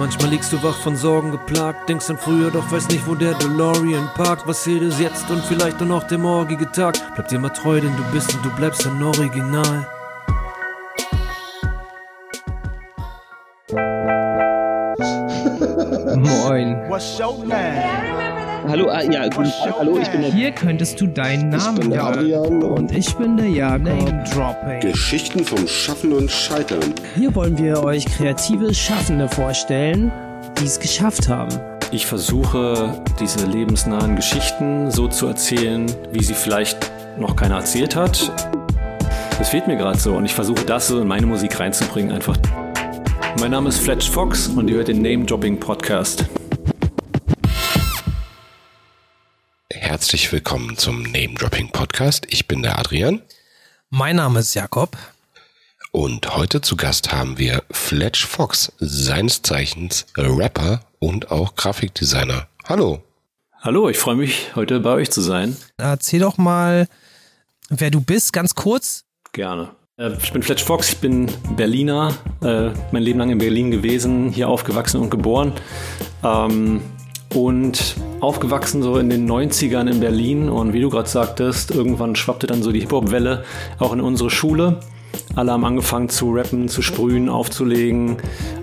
Manchmal liegst du wach von Sorgen geplagt, denkst an früher, doch weiß nicht, wo der DeLorean parkt. Was zählt es jetzt und vielleicht auch noch der morgige Tag? Bleib dir mal treu, denn du bist und du bleibst ein Original. Moin. What's your name? Hallo, ah, ja, guten Tag, hallo, ich bin der Hier könntest du deinen Namen hören. Adrian Und ich bin der Jakob. Name Dropping. Geschichten vom Schaffen und Scheitern. Hier wollen wir euch kreative Schaffende vorstellen, die es geschafft haben. Ich versuche, diese lebensnahen Geschichten so zu erzählen, wie sie vielleicht noch keiner erzählt hat. Das fehlt mir gerade so und ich versuche das so in meine Musik reinzubringen einfach. Mein Name ist Fletch Fox und ihr hört den Name Dropping Podcast. Herzlich willkommen zum Name Dropping Podcast. Ich bin der Adrian Mein Name ist Jakob. und heute zu Gast haben wir Fletch Fox, seines Zeichens Rapper und auch Grafikdesigner. Hallo. Hallo, ich freue mich, heute bei euch zu sein. Erzähl doch mal, wer du bist, ganz kurz. Gerne. Äh, Ich bin Fletch Fox, ich bin Berliner, äh, mein Leben lang in Berlin gewesen, hier aufgewachsen und geboren. Ähm, und aufgewachsen so in den 90ern in Berlin und wie du gerade sagtest, irgendwann schwappte dann so die Hip-Hop-Welle auch in unsere Schule. Alle haben angefangen zu rappen, zu sprühen, aufzulegen.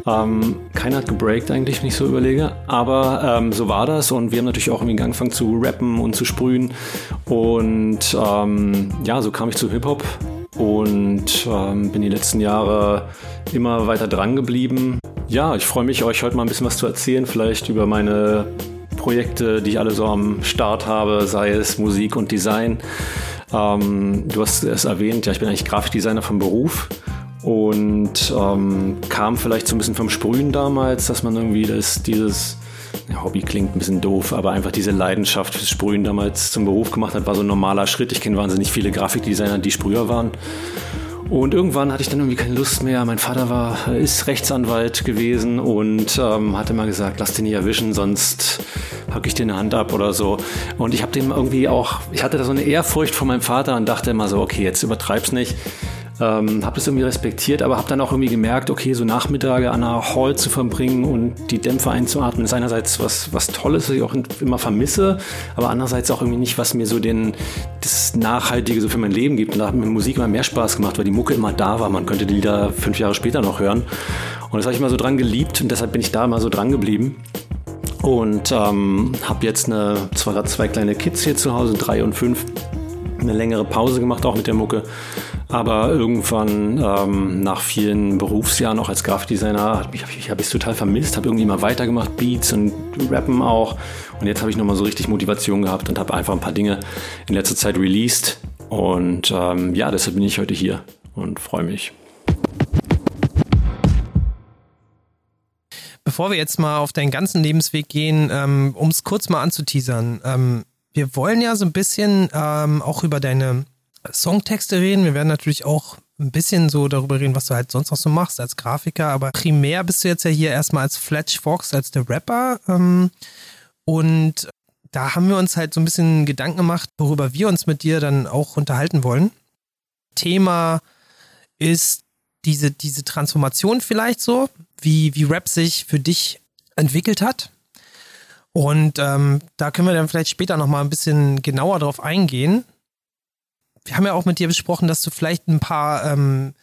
Ähm, keiner hat gebreakt eigentlich, wenn ich so überlege. Aber ähm, so war das und wir haben natürlich auch irgendwie angefangen zu rappen und zu sprühen. Und ähm, ja, so kam ich zu Hip-Hop und ähm, bin die letzten Jahre immer weiter dran geblieben. Ja, ich freue mich, euch heute mal ein bisschen was zu erzählen, vielleicht über meine Projekte, die ich alle so am Start habe, sei es Musik und Design. Ähm, du hast es erwähnt, ja, ich bin eigentlich Grafikdesigner vom Beruf und ähm, kam vielleicht so ein bisschen vom Sprühen damals, dass man irgendwie das, dieses ja, Hobby klingt ein bisschen doof, aber einfach diese Leidenschaft fürs Sprühen damals zum Beruf gemacht hat, war so ein normaler Schritt. Ich kenne wahnsinnig viele Grafikdesigner, die Sprüher waren. Und irgendwann hatte ich dann irgendwie keine Lust mehr. Mein Vater war, ist Rechtsanwalt gewesen und ähm, hatte mal gesagt, lass den nicht erwischen, sonst hack ich dir eine Hand ab oder so. Und ich habe dem irgendwie auch, ich hatte da so eine Ehrfurcht vor meinem Vater und dachte immer so, okay, jetzt übertreib's nicht. Ähm, habe das irgendwie respektiert, aber habe dann auch irgendwie gemerkt, okay, so Nachmittage an einer Hall zu verbringen und die Dämpfe einzuatmen, ist einerseits was, was Tolles, was ich auch immer vermisse, aber andererseits auch irgendwie nicht, was mir so den, das Nachhaltige so für mein Leben gibt. Und da hat mir Musik immer mehr Spaß gemacht, weil die Mucke immer da war. Man könnte die Lieder fünf Jahre später noch hören. Und das habe ich immer so dran geliebt und deshalb bin ich da immer so dran geblieben. Und ähm, habe jetzt eine, zwar zwei kleine Kids hier zu Hause, drei und fünf, eine längere Pause gemacht, auch mit der Mucke. Aber irgendwann ähm, nach vielen Berufsjahren auch als Grafikdesigner habe ich, ich, hab total vermisst, habe irgendwie mal weitergemacht, Beats und Rappen auch. Und jetzt habe ich nochmal so richtig Motivation gehabt und habe einfach ein paar Dinge in letzter Zeit released. Und ähm, ja, deshalb bin ich heute hier und freue mich. Bevor wir jetzt mal auf deinen ganzen Lebensweg gehen, ähm, um es kurz mal anzuteasern. Ähm, wir wollen ja so ein bisschen ähm, auch über deine Songtexte reden. Wir werden natürlich auch ein bisschen so darüber reden, was du halt sonst noch so machst als Grafiker. Aber primär bist du jetzt ja hier erstmal als Fletch Fox, als der Rapper. Ähm, und da haben wir uns halt so ein bisschen Gedanken gemacht, worüber wir uns mit dir dann auch unterhalten wollen. Thema ist diese, diese Transformation vielleicht so, wie, wie Rap sich für dich entwickelt hat. Und ähm, da können wir dann vielleicht später nochmal ein bisschen genauer drauf eingehen. Wir haben ja auch mit dir besprochen, dass du vielleicht ein paar ähm,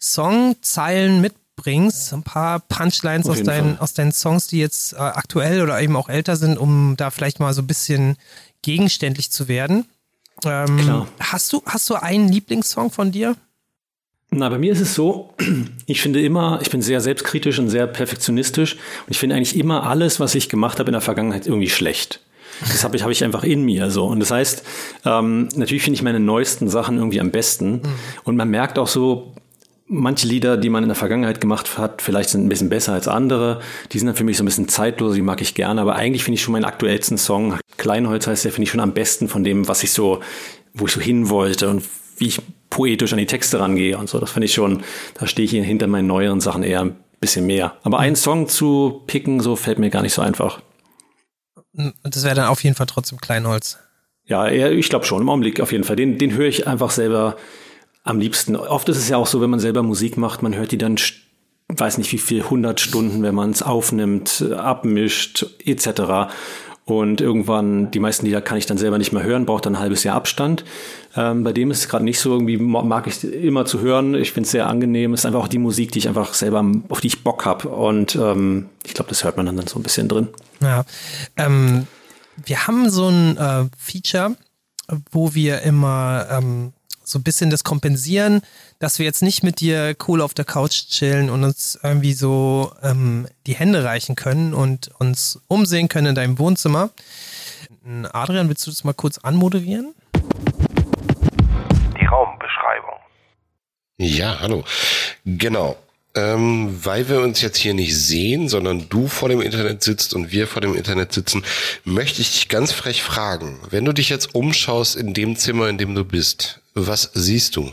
Songzeilen mitbringst, ein paar Punchlines aus deinen, Fall. aus deinen Songs, die jetzt äh, aktuell oder eben auch älter sind, um da vielleicht mal so ein bisschen gegenständlich zu werden. Ähm, Klar. Hast du, hast du einen Lieblingssong von dir? Na, bei mir ist es so, ich finde immer, ich bin sehr selbstkritisch und sehr perfektionistisch und ich finde eigentlich immer alles, was ich gemacht habe in der Vergangenheit, irgendwie schlecht. Das habe ich, habe ich einfach in mir so. Und das heißt, ähm, natürlich finde ich meine neuesten Sachen irgendwie am besten. Und man merkt auch so, manche Lieder, die man in der Vergangenheit gemacht hat, vielleicht sind ein bisschen besser als andere. Die sind dann für mich so ein bisschen zeitlos, die mag ich gerne. Aber eigentlich finde ich schon meinen aktuellsten Song, Kleinholz heißt der, finde ich schon am besten von dem, was ich so, wo ich so hin wollte und wie ich poetisch an die Texte rangehe und so. Das finde ich schon, da stehe ich hinter meinen neueren Sachen eher ein bisschen mehr. Aber einen Song zu picken, so fällt mir gar nicht so einfach. Das wäre dann auf jeden Fall trotzdem Kleinholz. Ja, ich glaube schon, im Augenblick auf jeden Fall. Den, den höre ich einfach selber am liebsten. Oft ist es ja auch so, wenn man selber Musik macht, man hört die dann weiß nicht wie viel, 100 Stunden, wenn man es aufnimmt, abmischt, etc. Und irgendwann, die meisten Lieder kann ich dann selber nicht mehr hören, braucht dann ein halbes Jahr Abstand. Ähm, bei dem ist es gerade nicht so, irgendwie mag ich immer zu hören. Ich finde es sehr angenehm. Es ist einfach auch die Musik, die ich einfach selber, auf die ich Bock habe. Und ähm, ich glaube, das hört man dann so ein bisschen drin. Ja. Ähm, wir haben so ein äh, Feature, wo wir immer ähm, so ein bisschen das kompensieren, dass wir jetzt nicht mit dir cool auf der Couch chillen und uns irgendwie so ähm, die Hände reichen können und uns umsehen können in deinem Wohnzimmer. Adrian, willst du das mal kurz anmoderieren? Die Raumbeschreibung. Ja, hallo. Genau. Ähm, weil wir uns jetzt hier nicht sehen, sondern du vor dem Internet sitzt und wir vor dem Internet sitzen, möchte ich dich ganz frech fragen, wenn du dich jetzt umschaust in dem Zimmer, in dem du bist, was siehst du?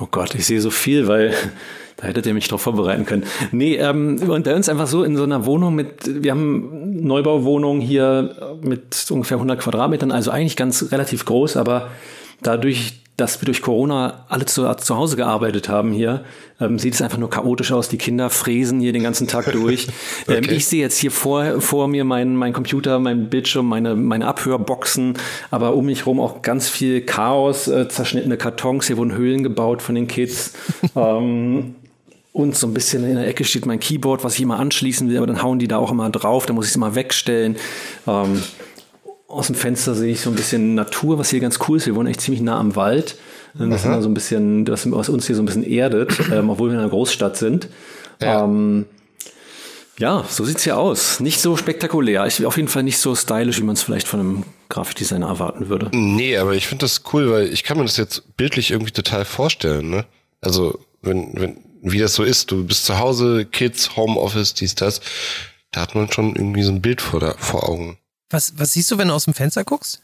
Oh Gott, ich sehe so viel, weil da hättet ihr mich drauf vorbereiten können. Nee, ähm, und bei uns einfach so in so einer Wohnung mit, wir haben Neubauwohnung hier mit ungefähr 100 Quadratmetern, also eigentlich ganz relativ groß, aber dadurch, dass wir durch Corona alle zu, zu Hause gearbeitet haben hier, ähm, sieht es einfach nur chaotisch aus. Die Kinder fräsen hier den ganzen Tag durch. Ähm, okay. ähm, ich sehe jetzt hier vor, vor mir meinen mein Computer, mein Bildschirm, meine, meine Abhörboxen, aber um mich herum auch ganz viel Chaos, äh, zerschnittene Kartons. Hier wurden Höhlen gebaut von den Kids. ähm, und so ein bisschen in der Ecke steht mein Keyboard, was ich immer anschließen will, aber dann hauen die da auch immer drauf, da muss ich es immer wegstellen. Ähm, aus dem Fenster sehe ich so ein bisschen Natur, was hier ganz cool ist. Wir wohnen echt ziemlich nah am Wald. Das ist so ein bisschen, das, was uns hier so ein bisschen erdet, ähm, obwohl wir in einer Großstadt sind. Ja. Ähm, ja, so sieht's hier aus. Nicht so spektakulär. Ich, auf jeden Fall nicht so stylisch, wie man es vielleicht von einem Grafikdesigner erwarten würde. Nee, aber ich finde das cool, weil ich kann mir das jetzt bildlich irgendwie total vorstellen. Ne? Also, wenn, wenn, wie das so ist, du bist zu Hause, Kids, Homeoffice, dies, das, da hat man schon irgendwie so ein Bild vor, da, vor Augen. Was, was siehst du, wenn du aus dem Fenster guckst?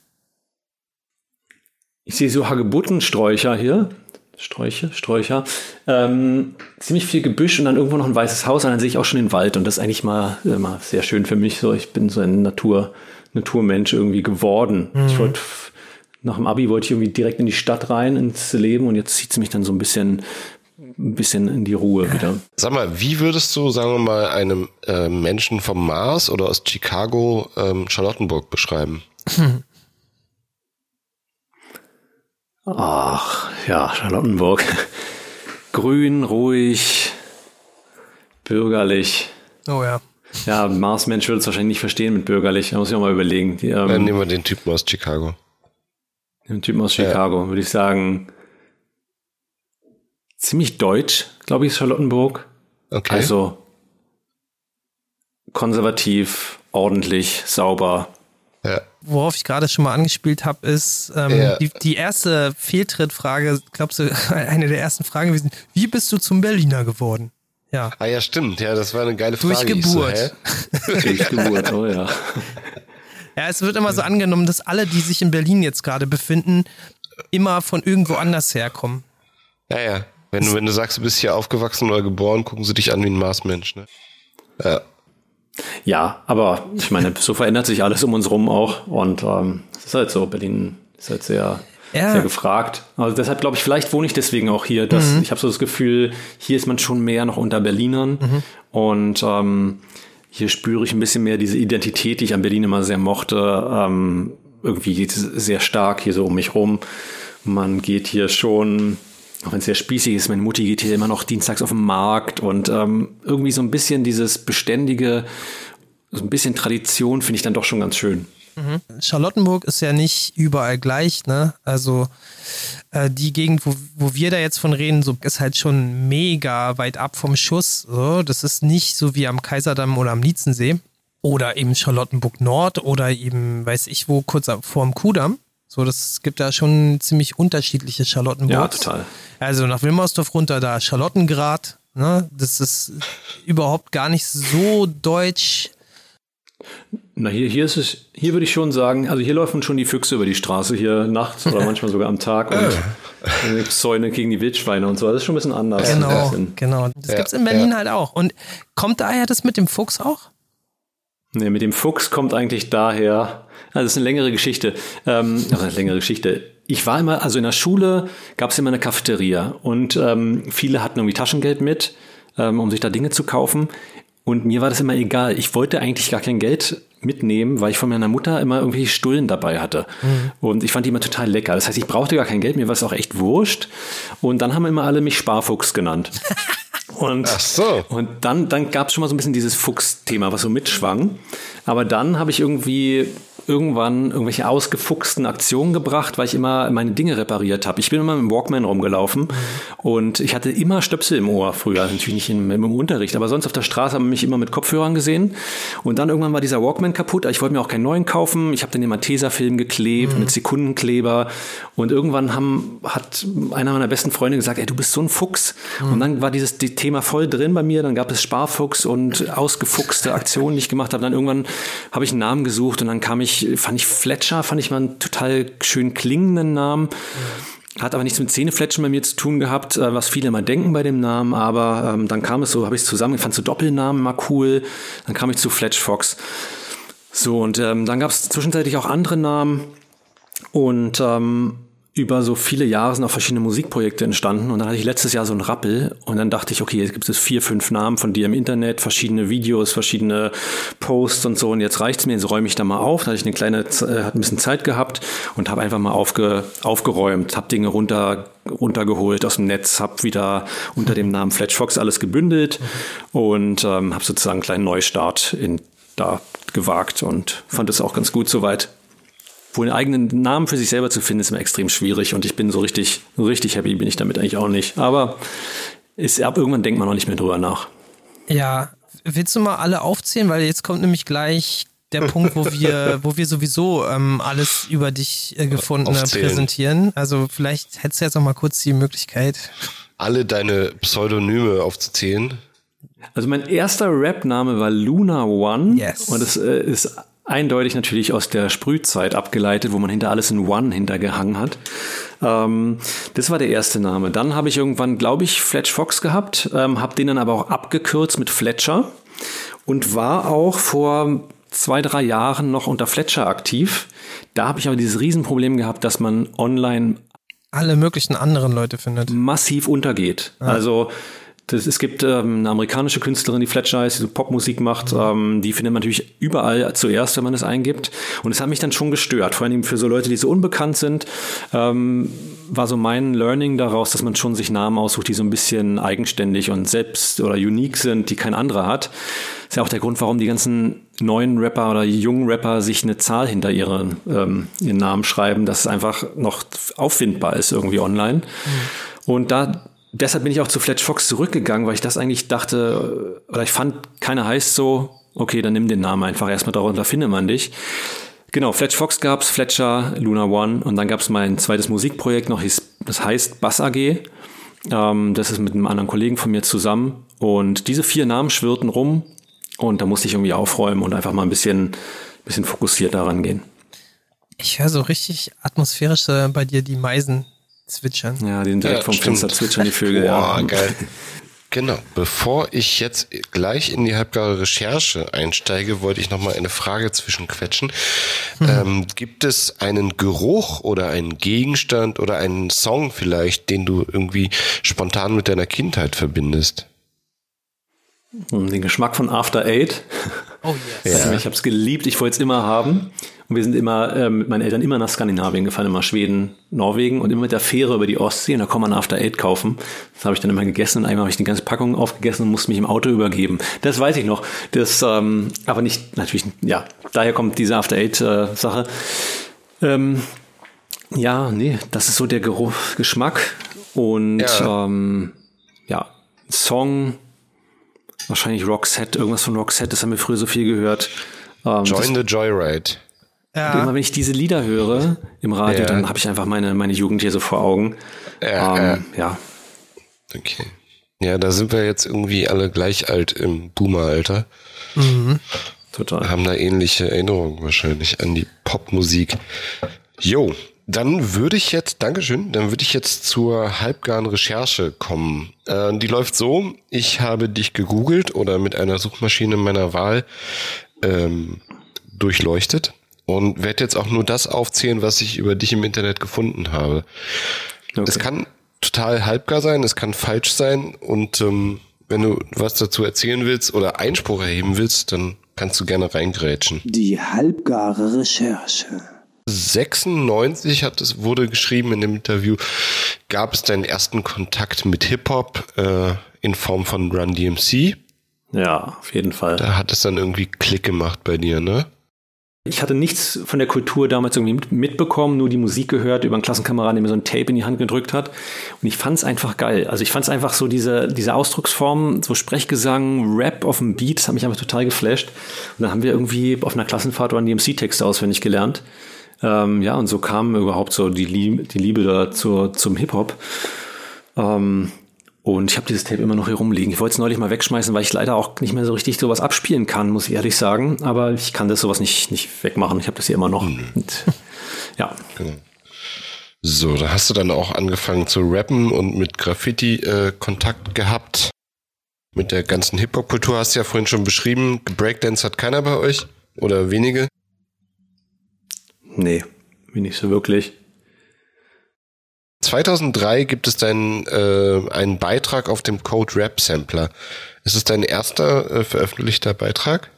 Ich sehe so Hagebuttensträucher hier. Sträuche, Sträucher. Ähm, ziemlich viel Gebüsch und dann irgendwo noch ein weißes Haus und dann sehe ich auch schon den Wald und das ist eigentlich mal immer sehr schön für mich. So, ich bin so ein Natur, Naturmensch irgendwie geworden. Mhm. Ich wollte nach dem Abi wollte ich irgendwie direkt in die Stadt rein ins Leben und jetzt zieht es mich dann so ein bisschen ein bisschen in die Ruhe wieder. Sag mal, wie würdest du, sagen wir mal, einem äh, Menschen vom Mars oder aus Chicago ähm, Charlottenburg beschreiben? Hm. Ach, ja, Charlottenburg. Grün, ruhig, bürgerlich. Oh ja. Ja, Marsmensch würde es wahrscheinlich nicht verstehen mit bürgerlich. Da muss ich auch mal überlegen. Die, ähm, Dann nehmen wir den Typen aus Chicago. Den Typen aus Chicago, ja. würde ich sagen ziemlich deutsch, glaube ich, ist Charlottenburg. Okay. Also konservativ, ordentlich, sauber. Ja. Worauf ich gerade schon mal angespielt habe, ist ähm, ja. die, die, erste Fehltrittfrage, glaubst du, eine der ersten Fragen gewesen, wie bist du zum Berliner geworden? Ja. Ah ja, stimmt. Ja, das war eine geile Frage. Durch Geburt. So, Durch Geburt, oh ja. Ja, es wird immer so angenommen, dass alle, die sich in Berlin jetzt gerade befinden, immer von irgendwo anders herkommen. Ja, ja. Wenn du, wenn du sagst, du bist hier aufgewachsen oder geboren, gucken sie dich an wie ein Marsmensch, ne? Ja. Ja, aber ich meine, so verändert sich alles um uns rum auch. Und ähm, es ist halt so, Berlin ist halt sehr, ja. sehr gefragt. Also deshalb glaube ich, vielleicht wohne ich deswegen auch hier. Dass mhm. Ich habe so das Gefühl, hier ist man schon mehr noch unter Berlinern. Mhm. Und ähm, hier spüre ich ein bisschen mehr diese Identität, die ich an Berlin immer sehr mochte. Ähm, irgendwie sehr stark hier so um mich rum. Man geht hier schon auch wenn es sehr spießig ist, meine Mutti geht hier immer noch dienstags auf den Markt und ähm, irgendwie so ein bisschen dieses beständige, so ein bisschen Tradition finde ich dann doch schon ganz schön. Mhm. Charlottenburg ist ja nicht überall gleich, ne? Also äh, die Gegend, wo, wo wir da jetzt von reden, so ist halt schon mega weit ab vom Schuss. So. Das ist nicht so wie am Kaiserdamm oder am Nietzensee. Oder eben Charlottenburg Nord oder eben, weiß ich wo, kurz vor dem Kudamm. So, das gibt da schon ziemlich unterschiedliche Charlottenburgs. Ja, total. Also nach Wilmersdorf runter da Charlottengrad. Ne? Das ist überhaupt gar nicht so deutsch. Na, hier, hier ist es, hier würde ich schon sagen, also hier laufen schon die Füchse über die Straße, hier nachts oder manchmal sogar am Tag und gibt Zäune gegen die Wildschweine und so. Das ist schon ein bisschen anders. Genau, genau. Das ja, gibt es in Berlin ja. halt auch. Und kommt daher das mit dem Fuchs auch? Nee, mit dem Fuchs kommt eigentlich daher, also das ist eine längere Geschichte, ähm, eine längere Geschichte. ich war immer, also in der Schule gab es immer eine Cafeteria und ähm, viele hatten irgendwie Taschengeld mit, ähm, um sich da Dinge zu kaufen. Und mir war das immer egal. Ich wollte eigentlich gar kein Geld mitnehmen, weil ich von meiner Mutter immer irgendwelche Stullen dabei hatte. Mhm. Und ich fand die immer total lecker. Das heißt, ich brauchte gar kein Geld, mir war es auch echt wurscht. Und dann haben immer alle mich Sparfuchs genannt. Und, Ach so. und dann, dann gab es schon mal so ein bisschen dieses Fuchs-Thema, was so mitschwang. Aber dann habe ich irgendwie irgendwann irgendwelche ausgefuchsten Aktionen gebracht, weil ich immer meine Dinge repariert habe. Ich bin immer mit dem Walkman rumgelaufen und ich hatte immer Stöpsel im Ohr früher, natürlich nicht im, im, Unterricht, aber sonst auf der Straße haben mich immer mit Kopfhörern gesehen. Und dann irgendwann war dieser Walkman kaputt. Ich wollte mir auch keinen neuen kaufen. Ich habe dann immer Tesafilm geklebt mhm. mit Sekundenkleber. Und irgendwann haben, hat einer meiner besten Freunde gesagt, ey, du bist so ein Fuchs. Mhm. Und dann war dieses die Thema voll drin bei mir. Dann gab es Sparfuchs und ausgefuchste Aktionen, die ich gemacht habe. Dann irgendwann habe ich einen Namen gesucht und dann kam ich fand ich Fletcher, fand ich mal einen total schön klingenden Namen. Hat aber nichts mit Zähnefletschen bei mir zu tun gehabt, äh, was viele immer denken bei dem Namen, aber ähm, dann kam es so, habe ich es zusammen, ich fand so Doppelnamen mal cool, dann kam ich zu Fletch Fox. So, und ähm, dann gab es zwischenzeitlich auch andere Namen und ähm, über so viele Jahre sind auch verschiedene Musikprojekte entstanden und dann hatte ich letztes Jahr so einen Rappel und dann dachte ich, okay, jetzt gibt es vier, fünf Namen von dir im Internet, verschiedene Videos, verschiedene Posts und so und jetzt reicht's mir, jetzt räume ich da mal auf. Da hatte ich eine kleine, äh, hat ein bisschen Zeit gehabt und habe einfach mal aufge, aufgeräumt, habe Dinge runter runtergeholt aus dem Netz, habe wieder unter dem Namen Fletch Fox alles gebündelt und ähm, habe sozusagen einen kleinen Neustart in da gewagt und fand es auch ganz gut soweit wohl einen eigenen Namen für sich selber zu finden, ist immer extrem schwierig und ich bin so richtig, so richtig happy bin ich damit eigentlich auch nicht. Aber ist, ab irgendwann denkt man auch nicht mehr drüber nach. Ja, willst du mal alle aufzählen, weil jetzt kommt nämlich gleich der Punkt, wo wir, wo wir sowieso ähm, alles über dich äh, gefunden Aufzählen. präsentieren. Also vielleicht hättest du jetzt noch mal kurz die Möglichkeit. Alle deine Pseudonyme aufzuzählen. Also mein erster Rap-Name war Luna One. Yes. Und es äh, ist eindeutig natürlich aus der Sprühzeit abgeleitet, wo man hinter alles in One hintergehangen hat. Ähm, das war der erste Name. Dann habe ich irgendwann, glaube ich, Fletch Fox gehabt, ähm, habe den dann aber auch abgekürzt mit Fletcher und war auch vor zwei, drei Jahren noch unter Fletcher aktiv. Da habe ich aber dieses Riesenproblem gehabt, dass man online alle möglichen anderen Leute findet. Massiv untergeht. Ja. Also das, es gibt ähm, eine amerikanische Künstlerin, die Fletcher heißt, die so Popmusik macht. Ähm, die findet man natürlich überall zuerst, wenn man es eingibt. Und es hat mich dann schon gestört. Vor allem für so Leute, die so unbekannt sind, ähm, war so mein Learning daraus, dass man schon sich Namen aussucht, die so ein bisschen eigenständig und selbst oder unique sind, die kein anderer hat. Das ist ja auch der Grund, warum die ganzen neuen Rapper oder jungen Rapper sich eine Zahl hinter ihren, ähm, ihren Namen schreiben, dass es einfach noch auffindbar ist irgendwie online. Mhm. Und da deshalb bin ich auch zu Fletch Fox zurückgegangen, weil ich das eigentlich dachte, oder ich fand, keiner heißt so, okay, dann nimm den Namen einfach erstmal darunter, findet man dich. Genau, Fletch Fox gab's, Fletcher, Luna One und dann gab's mein zweites Musikprojekt noch, das heißt Bass AG. Ähm, das ist mit einem anderen Kollegen von mir zusammen und diese vier Namen schwirrten rum und da musste ich irgendwie aufräumen und einfach mal ein bisschen, bisschen fokussiert daran gehen. Ich höre so richtig atmosphärisch bei dir die Meisen zwitschern. Ja, den direkt ja, vom stimmt. Fenster zwitschern die Vögel. Boah, ja. geil. Genau. Bevor ich jetzt gleich in die halbgare Recherche einsteige, wollte ich noch mal eine Frage zwischenquetschen. Hm. Ähm, gibt es einen Geruch oder einen Gegenstand oder einen Song vielleicht, den du irgendwie spontan mit deiner Kindheit verbindest? Hm, den Geschmack von After Eight. Oh yes. Ja. Ich habe es geliebt, ich wollte es immer haben. Und wir sind immer äh, mit meinen Eltern immer nach Skandinavien gefahren, immer Schweden, Norwegen und immer mit der Fähre über die Ostsee und da kann man After Eight kaufen. Das habe ich dann immer gegessen und einmal habe ich die ganze Packung aufgegessen und musste mich im Auto übergeben. Das weiß ich noch. Das, ähm, aber nicht, natürlich, ja, daher kommt diese After Eight äh, Sache. Ähm, ja, nee, das ist so der Geruch, Geschmack und ja, ähm, ja Song, wahrscheinlich Roxette, irgendwas von Roxette, das haben wir früher so viel gehört. Ähm, Join the Joyride. Ja. Immer wenn ich diese Lieder höre im Radio, ja. dann habe ich einfach meine, meine Jugend hier so vor Augen. Ja, ähm, ja. Okay. Ja, da sind wir jetzt irgendwie alle gleich alt im Boomer-Alter. Mhm. Total. Haben da ähnliche Erinnerungen wahrscheinlich an die Popmusik. Jo, dann würde ich jetzt, Dankeschön, dann würde ich jetzt zur halbgaren Recherche kommen. Äh, die läuft so, ich habe dich gegoogelt oder mit einer Suchmaschine meiner Wahl ähm, durchleuchtet und werde jetzt auch nur das aufzählen, was ich über dich im Internet gefunden habe. Okay. Es kann total halbgar sein, es kann falsch sein und ähm, wenn du was dazu erzählen willst oder Einspruch erheben willst, dann kannst du gerne reingrätschen. Die halbgare Recherche. 96 hat es wurde geschrieben in dem Interview, gab es deinen ersten Kontakt mit Hip-Hop äh, in Form von Run DMC. Ja, auf jeden Fall. Da hat es dann irgendwie Klick gemacht bei dir, ne? Ich hatte nichts von der Kultur damals irgendwie mitbekommen, nur die Musik gehört über einen Klassenkameraden, der mir so ein Tape in die Hand gedrückt hat. Und ich fand es einfach geil. Also ich fand es einfach so diese, diese Ausdrucksform, so Sprechgesang, Rap auf dem Beat, das hat mich einfach total geflasht. Und dann haben wir irgendwie auf einer Klassenfahrt Run DMC-Texte auswendig gelernt. Ähm, ja, und so kam überhaupt so die, Liebe, die Liebe da zur, zum Hip-Hop. Ähm, und ich habe dieses Tape immer noch hier rumliegen. Ich wollte es neulich mal wegschmeißen, weil ich leider auch nicht mehr so richtig sowas abspielen kann, muss ich ehrlich sagen. Aber ich kann das sowas nicht, nicht wegmachen. Ich habe das hier immer noch. Und, ja. Genau. So, da hast du dann auch angefangen zu rappen und mit Graffiti äh, Kontakt gehabt. Mit der ganzen Hip-Hop-Kultur hast du ja vorhin schon beschrieben. Breakdance hat keiner bei euch? Oder wenige? Nee, bin nicht so wirklich. 2003 gibt es deinen äh, einen Beitrag auf dem Code Rap Sampler. Ist es dein erster äh, veröffentlichter Beitrag?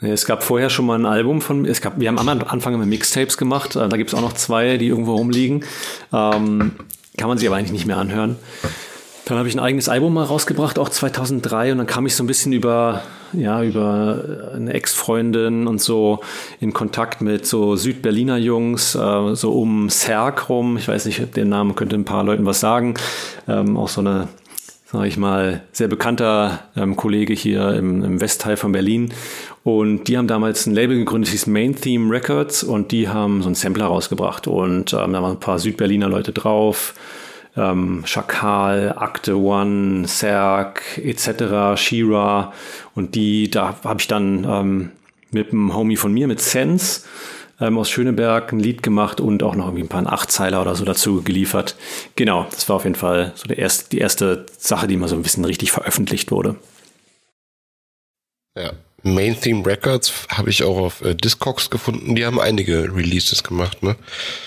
Es gab vorher schon mal ein Album von, es gab, wir haben am Anfang immer Mixtapes gemacht, äh, da gibt es auch noch zwei, die irgendwo rumliegen. Ähm, kann man sich aber eigentlich nicht mehr anhören. Dann habe ich ein eigenes Album mal rausgebracht, auch 2003, und dann kam ich so ein bisschen über, ja, über eine Ex-Freundin und so in Kontakt mit so Südberliner Jungs, äh, so um Serg rum. Ich weiß nicht, den Namen könnte ein paar Leuten was sagen. Ähm, auch so eine, sage ich mal, sehr bekannter ähm, Kollege hier im, im Westteil von Berlin. Und die haben damals ein Label gegründet, hieß Main Theme Records, und die haben so einen Sampler rausgebracht. Und ähm, da waren ein paar Südberliner Leute drauf ähm, Schakal, Akte One, Serg etc., Shira und die, da habe ich dann ähm, mit einem Homie von mir, mit Sense, ähm, aus Schöneberg ein Lied gemacht und auch noch irgendwie ein paar Achtzeiler oder so dazu geliefert. Genau, das war auf jeden Fall so der erste, die erste Sache, die mal so ein bisschen richtig veröffentlicht wurde. Ja, Main Theme Records habe ich auch auf äh, Discogs gefunden. Die haben einige Releases gemacht, ne?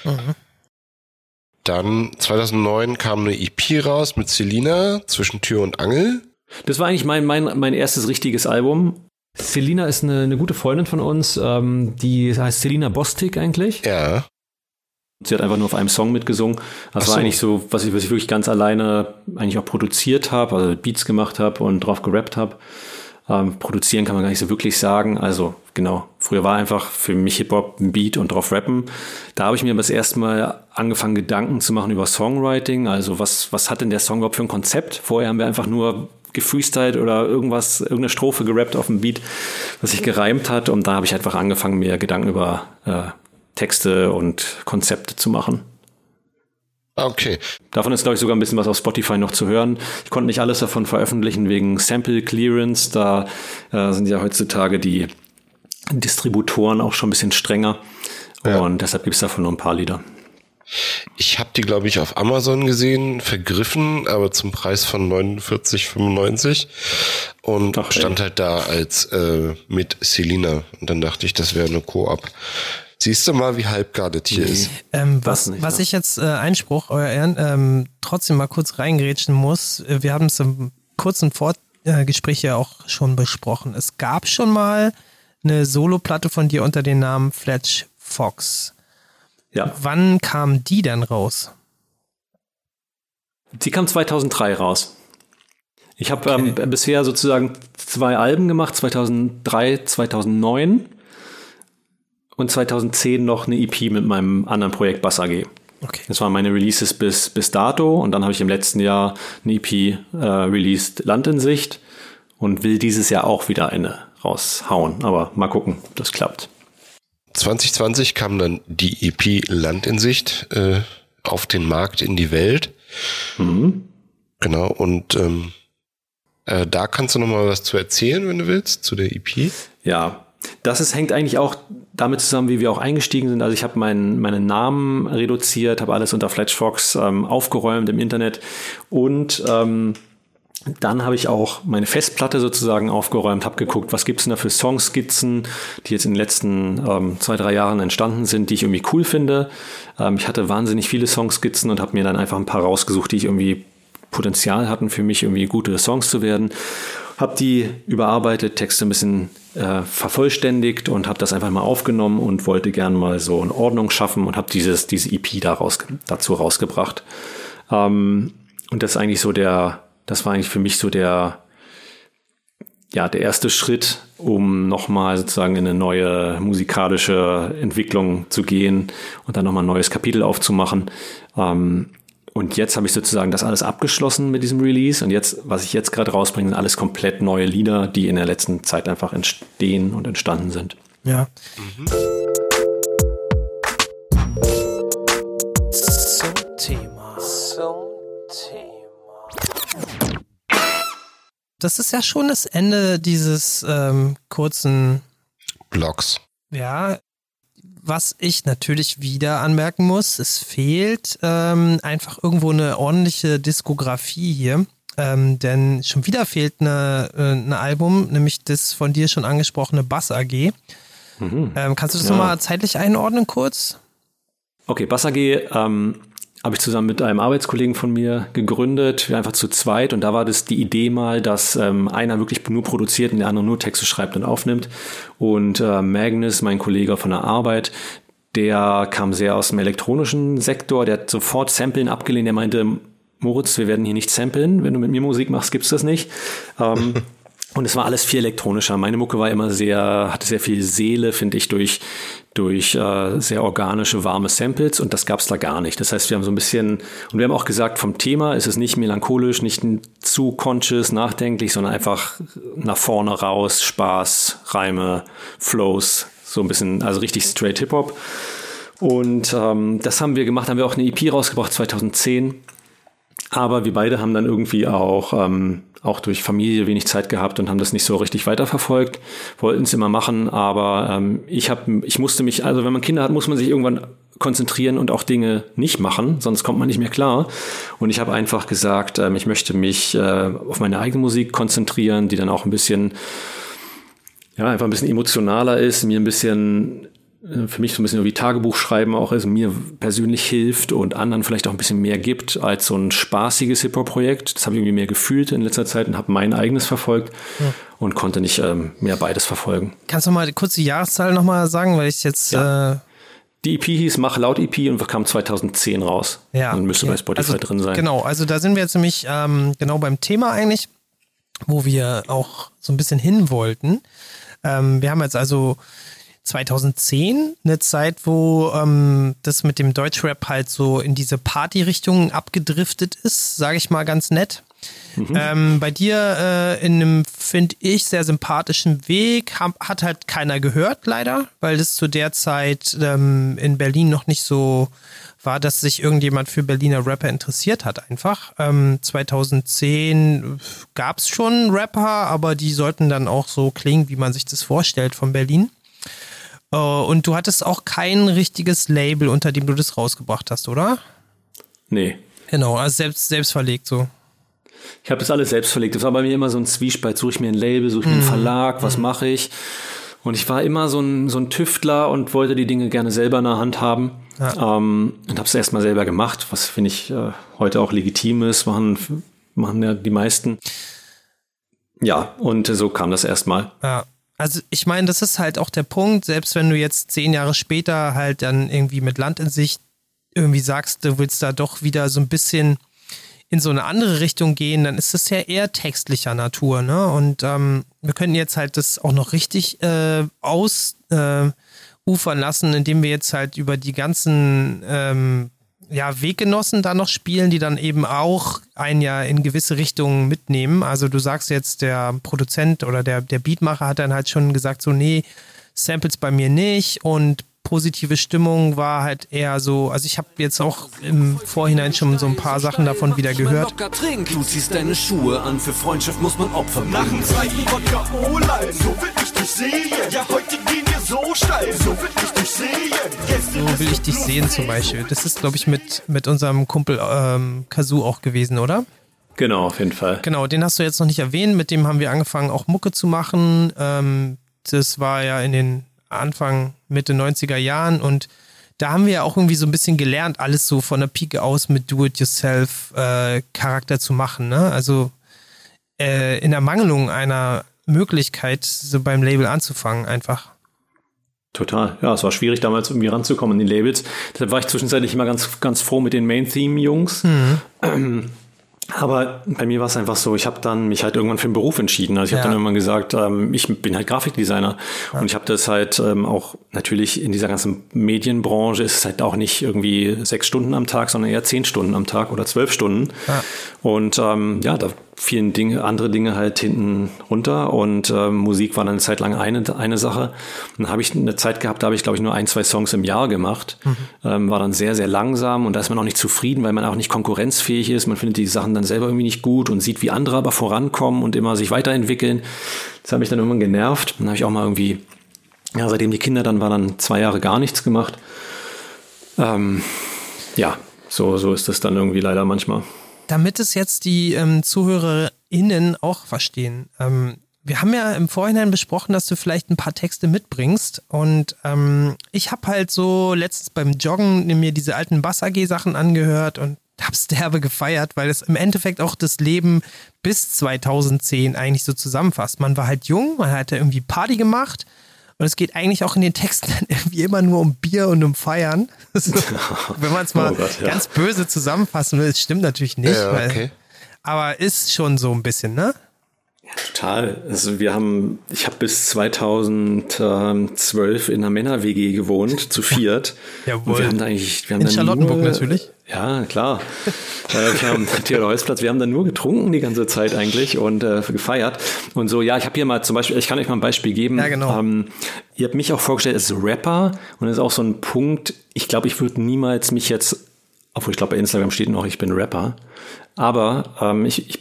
Mhm. Dann 2009 kam eine EP raus mit Selina zwischen Tür und Angel. Das war eigentlich mein, mein, mein erstes richtiges Album. Selina ist eine, eine gute Freundin von uns, ähm, die heißt Selina Bostik eigentlich. Ja. Sie hat einfach nur auf einem Song mitgesungen. Das so. war eigentlich so, was ich, was ich wirklich ganz alleine eigentlich auch produziert habe, also Beats gemacht habe und drauf gerappt habe. Ähm, produzieren kann man gar nicht so wirklich sagen. Also genau, früher war einfach für mich Hip-Hop ein Beat und drauf rappen. Da habe ich mir das erste Mal angefangen, Gedanken zu machen über Songwriting. Also was, was hat denn der Song überhaupt für ein Konzept? Vorher haben wir einfach nur gefreestylt oder irgendwas, irgendeine Strophe gerappt auf dem Beat, was sich gereimt hat. Und da habe ich einfach angefangen, mir Gedanken über äh, Texte und Konzepte zu machen. Okay. Davon ist, glaube ich, sogar ein bisschen was auf Spotify noch zu hören. Ich konnte nicht alles davon veröffentlichen wegen Sample Clearance. Da äh, sind ja heutzutage die Distributoren auch schon ein bisschen strenger. Ja. Und deshalb gibt es davon nur ein paar Lieder. Ich habe die, glaube ich, auf Amazon gesehen, vergriffen, aber zum Preis von 49,95 und Ach, stand halt da als äh, mit Selina. Und dann dachte ich, das wäre eine Koop. Siehst du mal, wie halbgar das hier nee. ist. Ähm, was, nicht, was ne? ich jetzt äh, Einspruch, euer Ehren, ähm, trotzdem mal kurz reingrätschen muss, äh, wir haben es im kurzen Vorgespräch ja auch schon besprochen. Es gab schon mal eine Soloplatte von dir unter dem Namen Fletch Fox. Ja. Wann kam die denn raus? Die kam 2003 raus. Ich habe okay. ähm, bisher sozusagen zwei Alben gemacht, 2003, 2009 und 2010 noch eine EP mit meinem anderen Projekt Bass AG. Okay. Das waren meine Releases bis, bis dato und dann habe ich im letzten Jahr eine EP äh, released, Land in Sicht und will dieses Jahr auch wieder eine raushauen. Aber mal gucken, ob das klappt. 2020 kam dann die EP Land in Sicht äh, auf den Markt in die Welt. Mhm. Genau, und ähm, äh, da kannst du noch mal was zu erzählen, wenn du willst, zu der EP. Ja, das ist, hängt eigentlich auch damit zusammen, wie wir auch eingestiegen sind. Also ich habe meinen, meinen Namen reduziert, habe alles unter Fletchfox ähm, aufgeräumt im Internet und ähm, dann habe ich auch meine Festplatte sozusagen aufgeräumt, habe geguckt, was gibt es denn da für Songskizzen, die jetzt in den letzten ähm, zwei, drei Jahren entstanden sind, die ich irgendwie cool finde. Ähm, ich hatte wahnsinnig viele Songskizzen und habe mir dann einfach ein paar rausgesucht, die ich irgendwie Potenzial hatten, für mich irgendwie gute Songs zu werden. Habe die überarbeitet, Texte ein bisschen äh, vervollständigt und habe das einfach mal aufgenommen und wollte gern mal so eine Ordnung schaffen und habe dieses diese EP da raus, dazu rausgebracht. Ähm, und das ist eigentlich so der das war eigentlich für mich so der, ja, der erste Schritt, um nochmal sozusagen in eine neue musikalische Entwicklung zu gehen und dann nochmal ein neues Kapitel aufzumachen. Ähm, und jetzt habe ich sozusagen das alles abgeschlossen mit diesem Release. Und jetzt, was ich jetzt gerade rausbringe, sind alles komplett neue Lieder, die in der letzten Zeit einfach entstehen und entstanden sind. Ja. Mhm. Zum Thema. Zum Thema das ist ja schon das Ende dieses ähm, kurzen Blogs. Ja, was ich natürlich wieder anmerken muss, es fehlt ähm, einfach irgendwo eine ordentliche Diskografie hier. Ähm, denn schon wieder fehlt eine, äh, ein Album, nämlich das von dir schon angesprochene Bass AG. Mhm. Ähm, kannst du das ja. nochmal zeitlich einordnen kurz? Okay, Bass AG ähm, habe ich zusammen mit einem Arbeitskollegen von mir gegründet, wir einfach zu zweit. Und da war das die Idee mal, dass ähm, einer wirklich nur produziert und der andere nur Texte schreibt und aufnimmt. Und äh, Magnus, mein Kollege von der Arbeit, der kam sehr aus dem elektronischen Sektor, der hat sofort Samplen abgelehnt, der meinte, Moritz, wir werden hier nicht samplen, wenn du mit mir Musik machst, gibt's das nicht. Ähm, Und es war alles viel elektronischer. Meine Mucke war immer sehr, hatte sehr viel Seele, finde ich, durch, durch äh, sehr organische, warme Samples und das gab es da gar nicht. Das heißt, wir haben so ein bisschen, und wir haben auch gesagt, vom Thema ist es nicht melancholisch, nicht zu conscious, nachdenklich, sondern einfach nach vorne raus, Spaß, Reime, Flows, so ein bisschen, also richtig straight Hip-Hop. Und ähm, das haben wir gemacht, haben wir auch eine EP rausgebracht 2010. Aber wir beide haben dann irgendwie auch ähm, auch durch Familie wenig Zeit gehabt und haben das nicht so richtig weiterverfolgt, wollten es immer machen, aber ähm, ich habe, ich musste mich, also wenn man Kinder hat, muss man sich irgendwann konzentrieren und auch Dinge nicht machen, sonst kommt man nicht mehr klar. Und ich habe einfach gesagt, ähm, ich möchte mich äh, auf meine eigene Musik konzentrieren, die dann auch ein bisschen, ja, einfach ein bisschen emotionaler ist, mir ein bisschen für mich so ein bisschen wie Tagebuch schreiben auch ist, mir persönlich hilft und anderen vielleicht auch ein bisschen mehr gibt als so ein spaßiges Hip-Hop-Projekt. Das habe ich irgendwie mehr gefühlt in letzter Zeit und habe mein eigenes verfolgt ja. und konnte nicht ähm, mehr beides verfolgen. Kannst du mal kurz die Jahreszahl nochmal sagen, weil ich jetzt... Ja. Äh die EP hieß Mach laut EP und kam 2010 raus. Ja. Und müsste okay. bei Spotify also, drin sein. Genau, also da sind wir jetzt nämlich ähm, genau beim Thema eigentlich, wo wir auch so ein bisschen hin wollten. Ähm, wir haben jetzt also 2010, eine Zeit, wo ähm, das mit dem Deutschrap halt so in diese Party-Richtung abgedriftet ist, sage ich mal ganz nett. Mhm. Ähm, bei dir äh, in einem, finde ich, sehr sympathischen Weg hat, hat halt keiner gehört, leider, weil das zu der Zeit ähm, in Berlin noch nicht so war, dass sich irgendjemand für Berliner Rapper interessiert hat einfach. Ähm, 2010 gab es schon Rapper, aber die sollten dann auch so klingen, wie man sich das vorstellt von Berlin. Uh, und du hattest auch kein richtiges Label, unter dem du das rausgebracht hast, oder? Nee. Genau, also selbst, selbst verlegt so. Ich habe das alles selbst verlegt. Das war bei mir immer so ein Zwiespalt. Suche ich mir ein Label, suche ich mir einen mhm. Verlag, was mhm. mache ich? Und ich war immer so ein, so ein Tüftler und wollte die Dinge gerne selber in der Hand haben. Ja. Ähm, und habe es erstmal selber gemacht, was finde ich äh, heute auch legitim ist, machen, machen ja die meisten. Ja, und so kam das erstmal. Ja. Also ich meine, das ist halt auch der Punkt, selbst wenn du jetzt zehn Jahre später halt dann irgendwie mit Land in Sicht irgendwie sagst, du willst da doch wieder so ein bisschen in so eine andere Richtung gehen, dann ist das ja eher textlicher Natur, ne? Und ähm, wir könnten jetzt halt das auch noch richtig äh, ausufern äh, lassen, indem wir jetzt halt über die ganzen ähm, ja, Weggenossen da noch spielen, die dann eben auch ein Jahr in gewisse Richtungen mitnehmen. Also du sagst jetzt, der Produzent oder der, der Beatmacher hat dann halt schon gesagt, so, nee, Samples bei mir nicht und positive Stimmung war halt eher so, also ich habe jetzt auch im Vorhinein schon so ein paar Sachen davon wieder gehört. Trink, du ziehst deine Schuhe an, für Freundschaft muss man Opfer bringen. Nach dem zweiten Wodka Ola, so will ich dich sehen. Ja, heute gehen so steil, so will ich dich sehen. So will ich dich sehen zum Beispiel. Das ist, glaube ich, mit, mit unserem Kumpel ähm, Kazoo auch gewesen, oder? Genau, auf jeden Fall. Genau, den hast du jetzt noch nicht erwähnt. Mit dem haben wir angefangen, auch Mucke zu machen. Ähm, das war ja in den Anfang, Mitte 90er Jahren und da haben wir ja auch irgendwie so ein bisschen gelernt, alles so von der Pike aus mit Do-it-yourself-Charakter äh, zu machen. Ne? Also äh, in Ermangelung einer Möglichkeit, so beim Label anzufangen, einfach. Total. Ja, es war schwierig, damals irgendwie ranzukommen in die Labels. Deshalb war ich zwischenzeitlich immer ganz, ganz froh mit den Main-Theme-Jungs. Mhm. Aber bei mir war es einfach so, ich habe dann mich halt irgendwann für den Beruf entschieden. Also ich ja. habe dann irgendwann gesagt, ähm, ich bin halt Grafikdesigner ja. und ich habe das halt ähm, auch natürlich in dieser ganzen Medienbranche ist es halt auch nicht irgendwie sechs Stunden am Tag, sondern eher zehn Stunden am Tag oder zwölf Stunden. Ja. Und ähm, ja, da vielen Dinge, andere Dinge halt hinten runter und äh, Musik war dann eine Zeit lang eine, eine Sache. Dann habe ich eine Zeit gehabt, da habe ich glaube ich nur ein, zwei Songs im Jahr gemacht. Mhm. Ähm, war dann sehr, sehr langsam und da ist man auch nicht zufrieden, weil man auch nicht konkurrenzfähig ist. Man findet die Sachen dann selber irgendwie nicht gut und sieht, wie andere aber vorankommen und immer sich weiterentwickeln. Das hat mich dann irgendwann genervt. Dann habe ich auch mal irgendwie, ja, seitdem die Kinder dann waren, dann zwei Jahre gar nichts gemacht. Ähm, ja, so, so ist das dann irgendwie leider manchmal damit es jetzt die ähm, ZuhörerInnen auch verstehen. Ähm, wir haben ja im Vorhinein besprochen, dass du vielleicht ein paar Texte mitbringst. Und ähm, ich habe halt so letztens beim Joggen mir diese alten Bass AG-Sachen angehört und hab's derbe gefeiert, weil es im Endeffekt auch das Leben bis 2010 eigentlich so zusammenfasst. Man war halt jung, man hat ja irgendwie Party gemacht und es geht eigentlich auch in den Texten irgendwie immer nur um Bier und um Feiern. So, wenn man es mal oh Gott, ja. ganz böse zusammenfassen will, das stimmt natürlich nicht. Ja, okay. weil, aber ist schon so ein bisschen, ne? Ja, total. Also wir haben, ich habe bis 2012 in einer Männer-WG gewohnt, zu viert. Jawohl. Und wir haben da eigentlich, wir haben in Charlottenburg nur, natürlich. Ja, klar. äh, wir haben Theodor Holzplatz, wir haben dann nur getrunken die ganze Zeit eigentlich und äh, gefeiert. Und so, ja, ich habe hier mal zum Beispiel, ich kann euch mal ein Beispiel geben. Ja, genau. Ähm, ihr habt mich auch vorgestellt als Rapper und das ist auch so ein Punkt, ich glaube, ich würde niemals mich jetzt obwohl ich glaube, bei Instagram steht noch, ich bin Rapper. Aber ähm, ich, ich,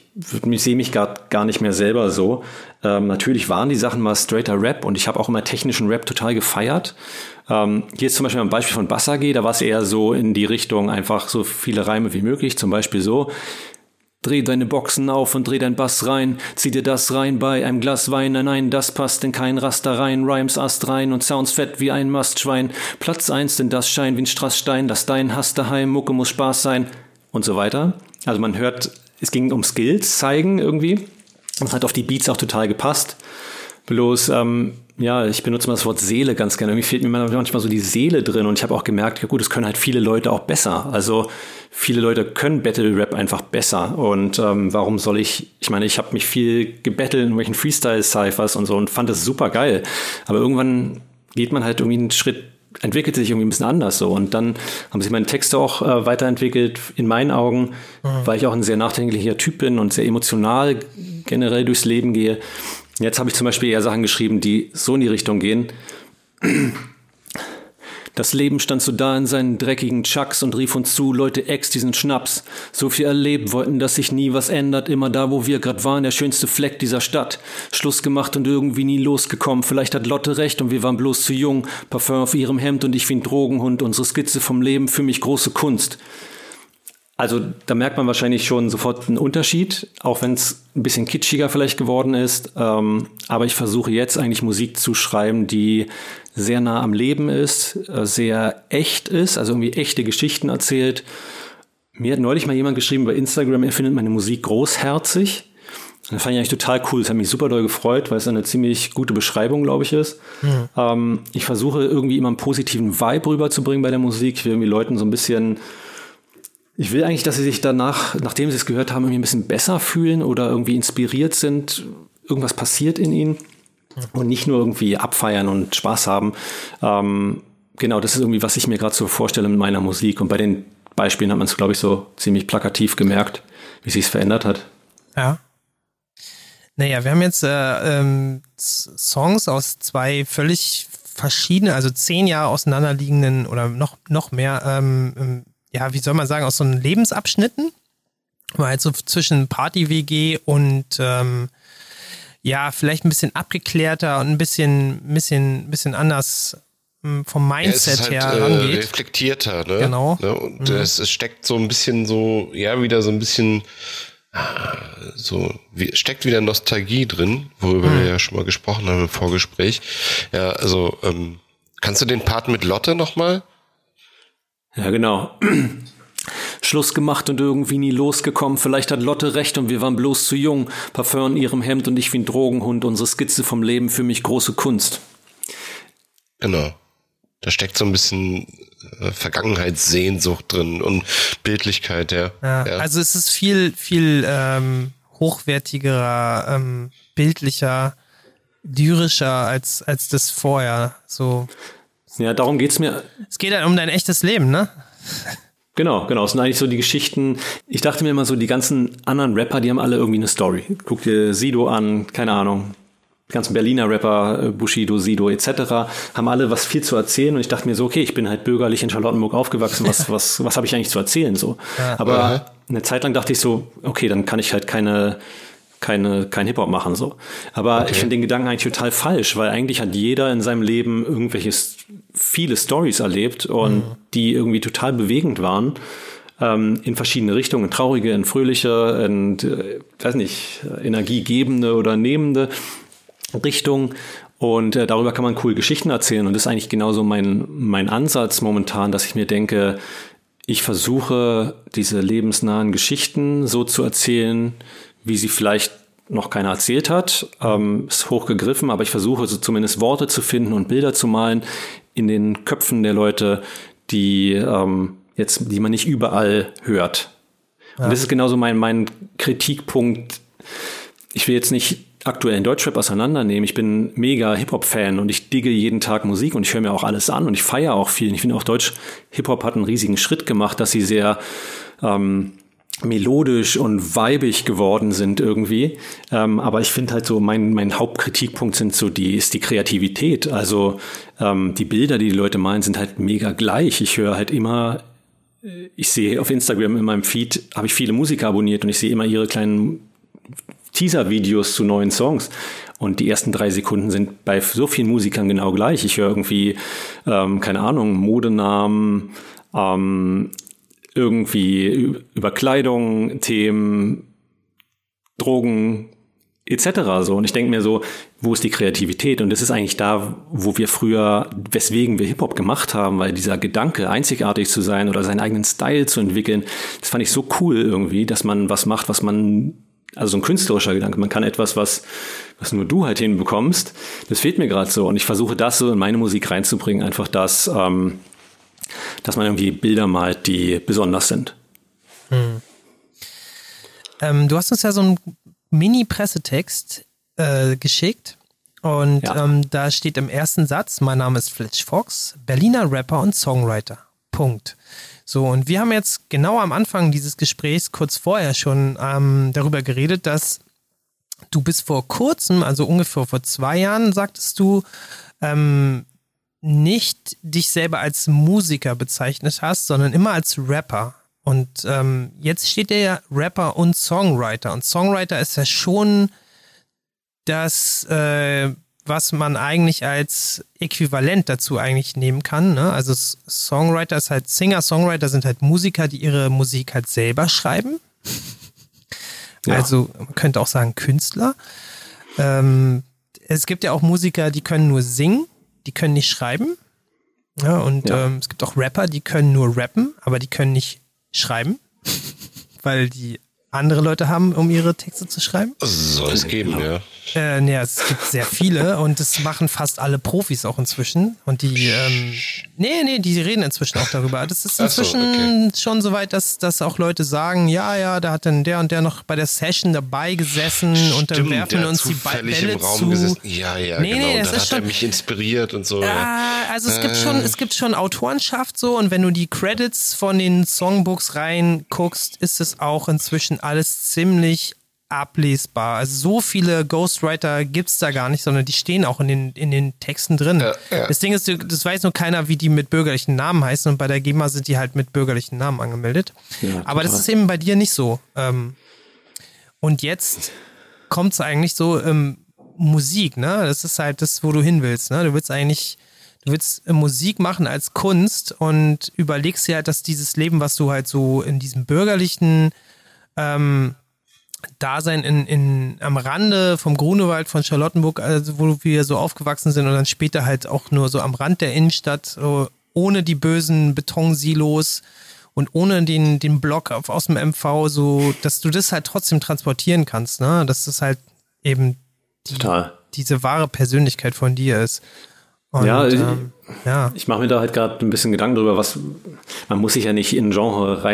ich sehe mich gar, gar nicht mehr selber so. Ähm, natürlich waren die Sachen mal straighter Rap und ich habe auch immer technischen Rap total gefeiert. Ähm, hier ist zum Beispiel ein Beispiel von Bassage, da war es eher so in die Richtung einfach so viele Reime wie möglich. Zum Beispiel so, Dreh deine Boxen auf und dreh dein Bass rein. Zieh dir das rein bei einem Glas Wein. Nein, nein, das passt in kein Raster rein. Rhymes Ast rein und Sounds fett wie ein Mastschwein. Platz eins, denn das scheint wie ein Strassstein. Das dein Hass daheim, Mucke muss Spaß sein. Und so weiter. Also man hört, es ging um Skills zeigen irgendwie. Und hat auf die Beats auch total gepasst. Bloß, ähm, ja, ich benutze mal das Wort Seele ganz gerne. Irgendwie fehlt mir manchmal so die Seele drin und ich habe auch gemerkt, ja gut, es können halt viele Leute auch besser. Also viele Leute können Battle Rap einfach besser und ähm, warum soll ich, ich meine, ich habe mich viel gebettelt in welchen Freestyle-Cyphers und so und fand das super geil. Aber irgendwann geht man halt irgendwie einen Schritt entwickelt sich irgendwie ein bisschen anders so. Und dann haben sich meine Texte auch äh, weiterentwickelt, in meinen Augen, mhm. weil ich auch ein sehr nachdenklicher Typ bin und sehr emotional generell durchs Leben gehe. Jetzt habe ich zum Beispiel eher Sachen geschrieben, die so in die Richtung gehen. Das Leben stand so da in seinen dreckigen Chucks und rief uns zu, Leute, ex diesen Schnaps. So viel erlebt, wollten, dass sich nie was ändert. Immer da, wo wir grad waren, der schönste Fleck dieser Stadt. Schluss gemacht und irgendwie nie losgekommen. Vielleicht hat Lotte recht und wir waren bloß zu jung. Parfum auf ihrem Hemd und ich wie ein Drogenhund. Unsere Skizze vom Leben für mich große Kunst. Also da merkt man wahrscheinlich schon sofort einen Unterschied, auch wenn es ein bisschen kitschiger vielleicht geworden ist. Ähm, aber ich versuche jetzt eigentlich Musik zu schreiben, die sehr nah am Leben ist, äh, sehr echt ist, also irgendwie echte Geschichten erzählt. Mir hat neulich mal jemand geschrieben bei Instagram, er findet meine Musik großherzig. Das fand ich eigentlich total cool. Das hat mich super doll gefreut, weil es eine ziemlich gute Beschreibung, glaube ich, ist. Mhm. Ähm, ich versuche irgendwie immer einen positiven Vibe rüberzubringen bei der Musik. Ich will irgendwie Leuten so ein bisschen ich will eigentlich, dass sie sich danach, nachdem sie es gehört haben, irgendwie ein bisschen besser fühlen oder irgendwie inspiriert sind. Irgendwas passiert in ihnen und nicht nur irgendwie abfeiern und Spaß haben. Ähm, genau, das ist irgendwie, was ich mir gerade so vorstelle mit meiner Musik. Und bei den Beispielen hat man es, glaube ich, so ziemlich plakativ gemerkt, wie sich es verändert hat. Ja. Naja, wir haben jetzt äh, ähm, Songs aus zwei völlig verschiedenen, also zehn Jahre auseinanderliegenden oder noch, noch mehr ähm, ähm ja, wie soll man sagen, aus so einen Lebensabschnitten. Mal halt so zwischen Party-WG und ähm, ja, vielleicht ein bisschen abgeklärter und ein bisschen, bisschen, bisschen anders hm, vom Mindset ja, halt, her äh, rangeht. Äh, reflektierter, ne? Genau. Ne? Und mhm. es, es steckt so ein bisschen so, ja, wieder so ein bisschen so wie, steckt wieder Nostalgie drin, worüber wir ja schon mal gesprochen haben im Vorgespräch. Ja, also ähm, kannst du den Part mit Lotte nochmal? Ja, genau. Schluss gemacht und irgendwie nie losgekommen. Vielleicht hat Lotte recht und wir waren bloß zu jung. Parfum in ihrem Hemd und ich wie ein Drogenhund. Unsere Skizze vom Leben für mich große Kunst. Genau. Da steckt so ein bisschen äh, Vergangenheitssehnsucht drin und Bildlichkeit, ja. Ja, ja. Also es ist viel, viel ähm, hochwertigerer, ähm, bildlicher, lyrischer als, als das vorher. So. Ja, darum geht's mir. Es geht halt um dein echtes Leben, ne? Genau, genau. Es sind eigentlich so die Geschichten. Ich dachte mir immer so, die ganzen anderen Rapper, die haben alle irgendwie eine Story. Guck dir Sido an, keine Ahnung. Die ganzen Berliner Rapper, äh, Bushido, Sido etc., haben alle was viel zu erzählen und ich dachte mir so, okay, ich bin halt bürgerlich in Charlottenburg aufgewachsen, was, was, was habe ich eigentlich zu erzählen so? Aber eine Zeit lang dachte ich so, okay, dann kann ich halt keine, keine, kein Hip-Hop machen so. Aber ich finde den Gedanken eigentlich total falsch, weil eigentlich hat jeder in seinem Leben irgendwelche viele Stories erlebt und die irgendwie total bewegend waren ähm, in verschiedene Richtungen, traurige, in fröhliche, in, äh, weiß nicht, energiegebende oder nehmende Richtung. Und äh, darüber kann man cool Geschichten erzählen. Und das ist eigentlich genauso mein, mein Ansatz momentan, dass ich mir denke, ich versuche, diese lebensnahen Geschichten so zu erzählen, wie sie vielleicht noch keiner erzählt hat. Ähm, ist hochgegriffen, aber ich versuche so zumindest Worte zu finden und Bilder zu malen in den Köpfen der Leute, die ähm, jetzt, die man nicht überall hört. Und das ist genauso mein, mein Kritikpunkt. Ich will jetzt nicht aktuellen Deutschrap auseinandernehmen. Ich bin mega Hip-Hop-Fan und ich digge jeden Tag Musik und ich höre mir auch alles an und ich feiere auch viel. Und ich finde auch Deutsch Hip-Hop hat einen riesigen Schritt gemacht, dass sie sehr ähm, melodisch und weibig geworden sind irgendwie. Ähm, aber ich finde halt so, mein, mein Hauptkritikpunkt sind so die, ist die Kreativität. Also ähm, die Bilder, die die Leute malen, sind halt mega gleich. Ich höre halt immer, äh, ich sehe auf Instagram in meinem Feed, habe ich viele Musiker abonniert und ich sehe immer ihre kleinen Teaser-Videos zu neuen Songs. Und die ersten drei Sekunden sind bei so vielen Musikern genau gleich. Ich höre irgendwie, ähm, keine Ahnung, Modenamen, ähm, irgendwie über Kleidung, Themen, Drogen etc. so. Und ich denke mir so, wo ist die Kreativität? Und das ist eigentlich da, wo wir früher, weswegen wir Hip-Hop gemacht haben, weil dieser Gedanke, einzigartig zu sein oder seinen eigenen Style zu entwickeln, das fand ich so cool irgendwie, dass man was macht, was man also so ein künstlerischer Gedanke. Man kann etwas, was, was nur du halt hinbekommst. Das fehlt mir gerade so. Und ich versuche das so in meine Musik reinzubringen, einfach das, ähm, dass man irgendwie Bilder malt, die besonders sind. Ähm, du hast uns ja so einen Mini-Pressetext äh, geschickt. Und Ja. ähm, da steht im ersten Satz, mein Name ist Fletch Fox, Berliner Rapper und Songwriter. Punkt. So, und wir haben jetzt genau am Anfang dieses Gesprächs kurz vorher schon ähm, darüber geredet, dass du bis vor kurzem, also ungefähr vor zwei Jahren, sagtest du, ähm, nicht dich selber als Musiker bezeichnet hast, sondern immer als Rapper. Und ähm, jetzt steht der ja Rapper und Songwriter. Und Songwriter ist ja schon das, äh, was man eigentlich als Äquivalent dazu eigentlich nehmen kann. Ne? Also Songwriter ist halt, Singer-Songwriter sind halt Musiker, die ihre Musik halt selber schreiben. Ja. Also man könnte auch sagen Künstler. Ähm, es gibt ja auch Musiker, die können nur singen, die können nicht schreiben. Ja, und Ja. Ähm, es gibt auch Rapper, die können nur rappen, aber die können nicht schreiben, weil die andere Leute haben, um ihre Texte zu schreiben. Soll es geben, ja. Äh, nee, es gibt sehr viele und das machen fast alle Profis auch inzwischen. Und die, ähm, nee, nee, die reden inzwischen auch darüber. Das ist Ach so, inzwischen schon so weit, dass, dass auch Leute sagen, ja, ja, da hat dann der und der noch bei der Session dabei gesessen und dann Stimmt, werfen uns die Bälle im Raum zu. gesessen. Ja, ja, Nee, genau. nee, und das dann ist hat er schon- mich inspiriert und so. ja. Ah, also es gibt schon, es gibt schon Autorenschaft so und wenn du die Credits von den Songbooks reinguckst, ist es auch inzwischen alles ziemlich ablesbar. Also so viele Ghostwriter gibt's da gar nicht, sondern die stehen auch in den, in den Texten drin. Ja, ja. Das Ding ist, das weiß nur keiner, wie die mit bürgerlichen Namen heißen und bei der GEMA sind die halt mit bürgerlichen Namen angemeldet. Ja, Aber das ist eben bei dir nicht so. Ähm, und jetzt kommt es eigentlich so ähm, Musik, ne? Das ist halt das, wo du hin willst, ne? Du willst eigentlich, du willst äh, Musik machen als Kunst und überlegst dir halt, dass dieses Leben, was du halt so in diesem bürgerlichen ähm, Dasein in, in, am Rande vom Grunewald von Charlottenburg, also wo wir so aufgewachsen sind und dann später halt auch nur so am Rand der Innenstadt, so ohne die bösen Betonsilos und ohne den, den Block auf, aus dem MV, so, dass du das halt trotzdem transportieren kannst, ne? Dass das halt eben die, diese wahre Persönlichkeit von dir ist. Und, Ja, ich- ähm, ja. Ich mache mir da halt gerade ein bisschen Gedanken drüber, was man muss sich ja nicht in Genre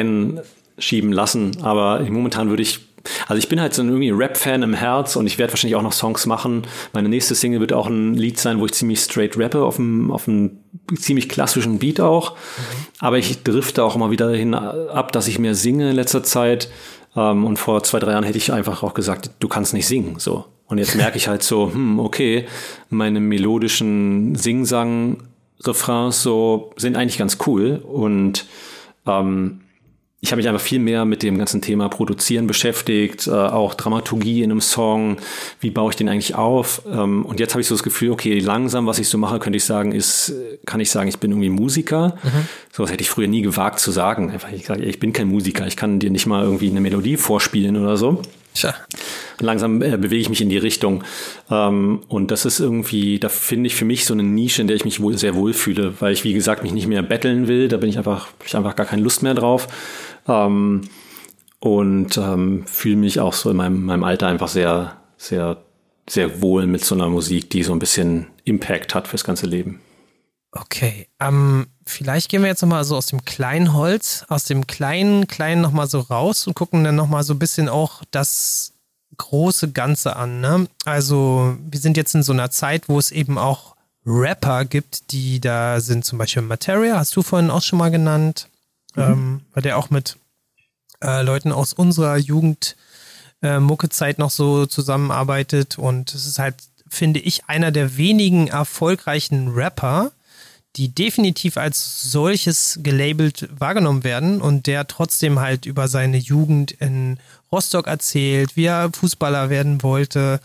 reinschieben lassen, aber momentan würde ich, also ich bin halt so ein irgendwie Rap-Fan im Herz und ich werde wahrscheinlich auch noch Songs machen. Meine nächste Single wird auch ein Lied sein, wo ich ziemlich straight rappe, auf einem, auf einem ziemlich klassischen Beat auch. Aber ich drifte auch immer wieder hin ab, dass ich mehr singe in letzter Zeit. Ähm, und vor zwei, drei Jahren hätte ich einfach auch gesagt, du kannst nicht singen, so. Und jetzt merke ich halt so, hm, okay, meine melodischen Sing-Sang-Refrains so sind eigentlich ganz cool und ähm, ich habe mich einfach viel mehr mit dem ganzen Thema Produzieren beschäftigt, äh, auch Dramaturgie in einem Song, wie baue ich den eigentlich auf? Ähm, und jetzt habe ich so das Gefühl, okay, langsam, was ich so mache, könnte ich sagen, ist, kann ich sagen, ich bin irgendwie Musiker. So was hätte ich früher nie gewagt zu sagen. Einfach, ich sage, ich bin kein Musiker, ich kann dir nicht mal irgendwie eine Melodie vorspielen oder so. Tja. Langsam äh, bewege ich mich in die Richtung. Ähm, und das ist irgendwie, da finde ich für mich so eine Nische, in der ich mich wohl sehr wohl fühle, weil ich, wie gesagt, mich nicht mehr betteln will. Da bin ich einfach, hab ich einfach gar keine Lust mehr drauf. Ähm, und ähm, fühle mich auch so in meinem, meinem Alter einfach sehr, sehr, sehr wohl mit so einer Musik, die so ein bisschen Impact hat fürs ganze Leben. Okay, ähm, vielleicht gehen wir jetzt nochmal so aus dem kleinen Holz, aus dem kleinen, kleinen nochmal so raus und gucken dann nochmal so ein bisschen auch das große Ganze an. Ne? Also wir sind jetzt in so einer Zeit, wo es eben auch Rapper gibt, die da sind, zum Beispiel Materia, hast du vorhin auch schon mal genannt, ähm, weil der auch mit äh, Leuten aus unserer Jugend äh, Muckezeit noch so zusammenarbeitet und es ist halt, finde ich, einer der wenigen erfolgreichen Rapper, die definitiv als solches gelabelt wahrgenommen werden und der trotzdem halt über seine Jugend in Rostock erzählt, wie er Fußballer werden wollte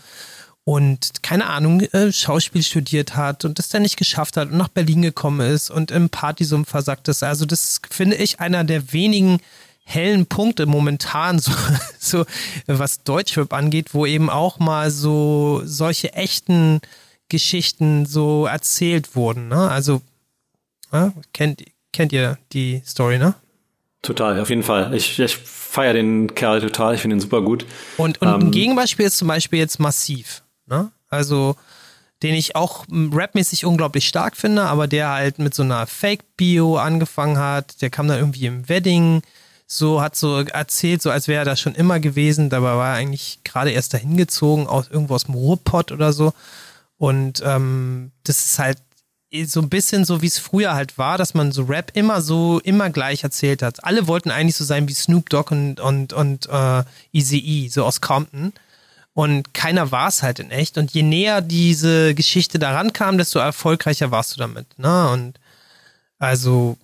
und keine Ahnung, äh, Schauspiel studiert hat und das dann nicht geschafft hat und nach Berlin gekommen ist und im Partysumpf versackt ist. Also das finde ich einer der wenigen hellen Punkte momentan so, so was Deutschrap angeht, wo eben auch mal so solche echten Geschichten so erzählt wurden. Ne? Also ja, kennt, kennt ihr die Story, ne? Total, auf jeden Fall. Ich, ich feiere den Kerl total, ich finde ihn super gut. Und, und ein Ähm, Gegenbeispiel ist zum Beispiel jetzt massiv. Ne? Also, den ich auch rapmäßig unglaublich stark finde, aber der halt mit so einer Fake-Bio angefangen hat. Der kam dann irgendwie im Wedding, so hat so erzählt, so als wäre er da schon immer gewesen. Dabei war er eigentlich gerade erst dahin gezogen, aus, irgendwo aus dem Ruhrpott oder so. Und ähm, das ist halt so ein bisschen so, wie es früher halt war, dass man so Rap immer so, immer gleich erzählt hat. Alle wollten eigentlich so sein wie Snoop Dogg und, und, und äh, Eazy-E, so aus Compton. Und keiner war es halt in echt. Und je näher diese Geschichte daran kam, desto erfolgreicher warst du damit. Ne? Und also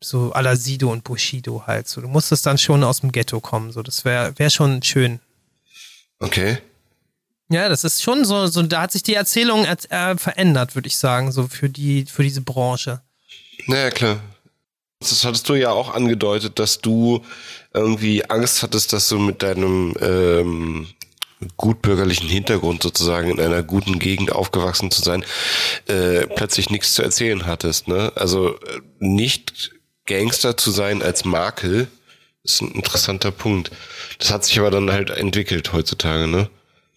so à la Sido und Bushido halt. So, du musstest dann schon aus dem Ghetto kommen. So, das wäre wär schon schön. Okay. Ja, das ist schon so, so da hat sich die Erzählung äh, verändert, würde ich sagen, so für die, für diese Branche. Naja, klar. Das hattest du ja auch angedeutet, dass du irgendwie Angst hattest, dass du mit deinem ähm, gutbürgerlichen Hintergrund sozusagen in einer guten Gegend aufgewachsen zu sein, äh, plötzlich nichts zu erzählen hattest. Ne? Also äh, nicht Gangster zu sein als Makel ist ein interessanter Punkt. Das hat sich aber dann halt entwickelt heutzutage. Ne?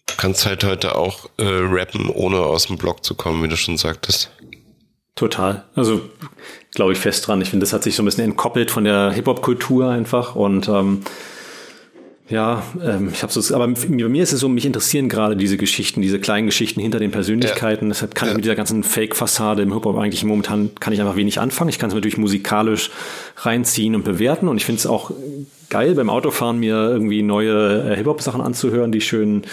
Du kannst halt heute auch äh, rappen, ohne aus dem Block zu kommen, wie du schon sagtest. Total. Also glaube ich fest dran. Ich finde, das hat sich so ein bisschen entkoppelt von der Hip-Hop-Kultur einfach und ähm, ja, ähm, ich habe so, aber bei mir ist es so, mich interessieren gerade diese Geschichten, diese kleinen Geschichten hinter den Persönlichkeiten. Ja. Deshalb kann Ja. ich mit dieser ganzen Fake-Fassade im Hip-Hop eigentlich momentan kann ich einfach wenig anfangen. Ich kann es natürlich musikalisch reinziehen und bewerten und ich finde es auch geil beim Autofahren mir irgendwie neue äh, Hip-Hop-Sachen anzuhören, die schön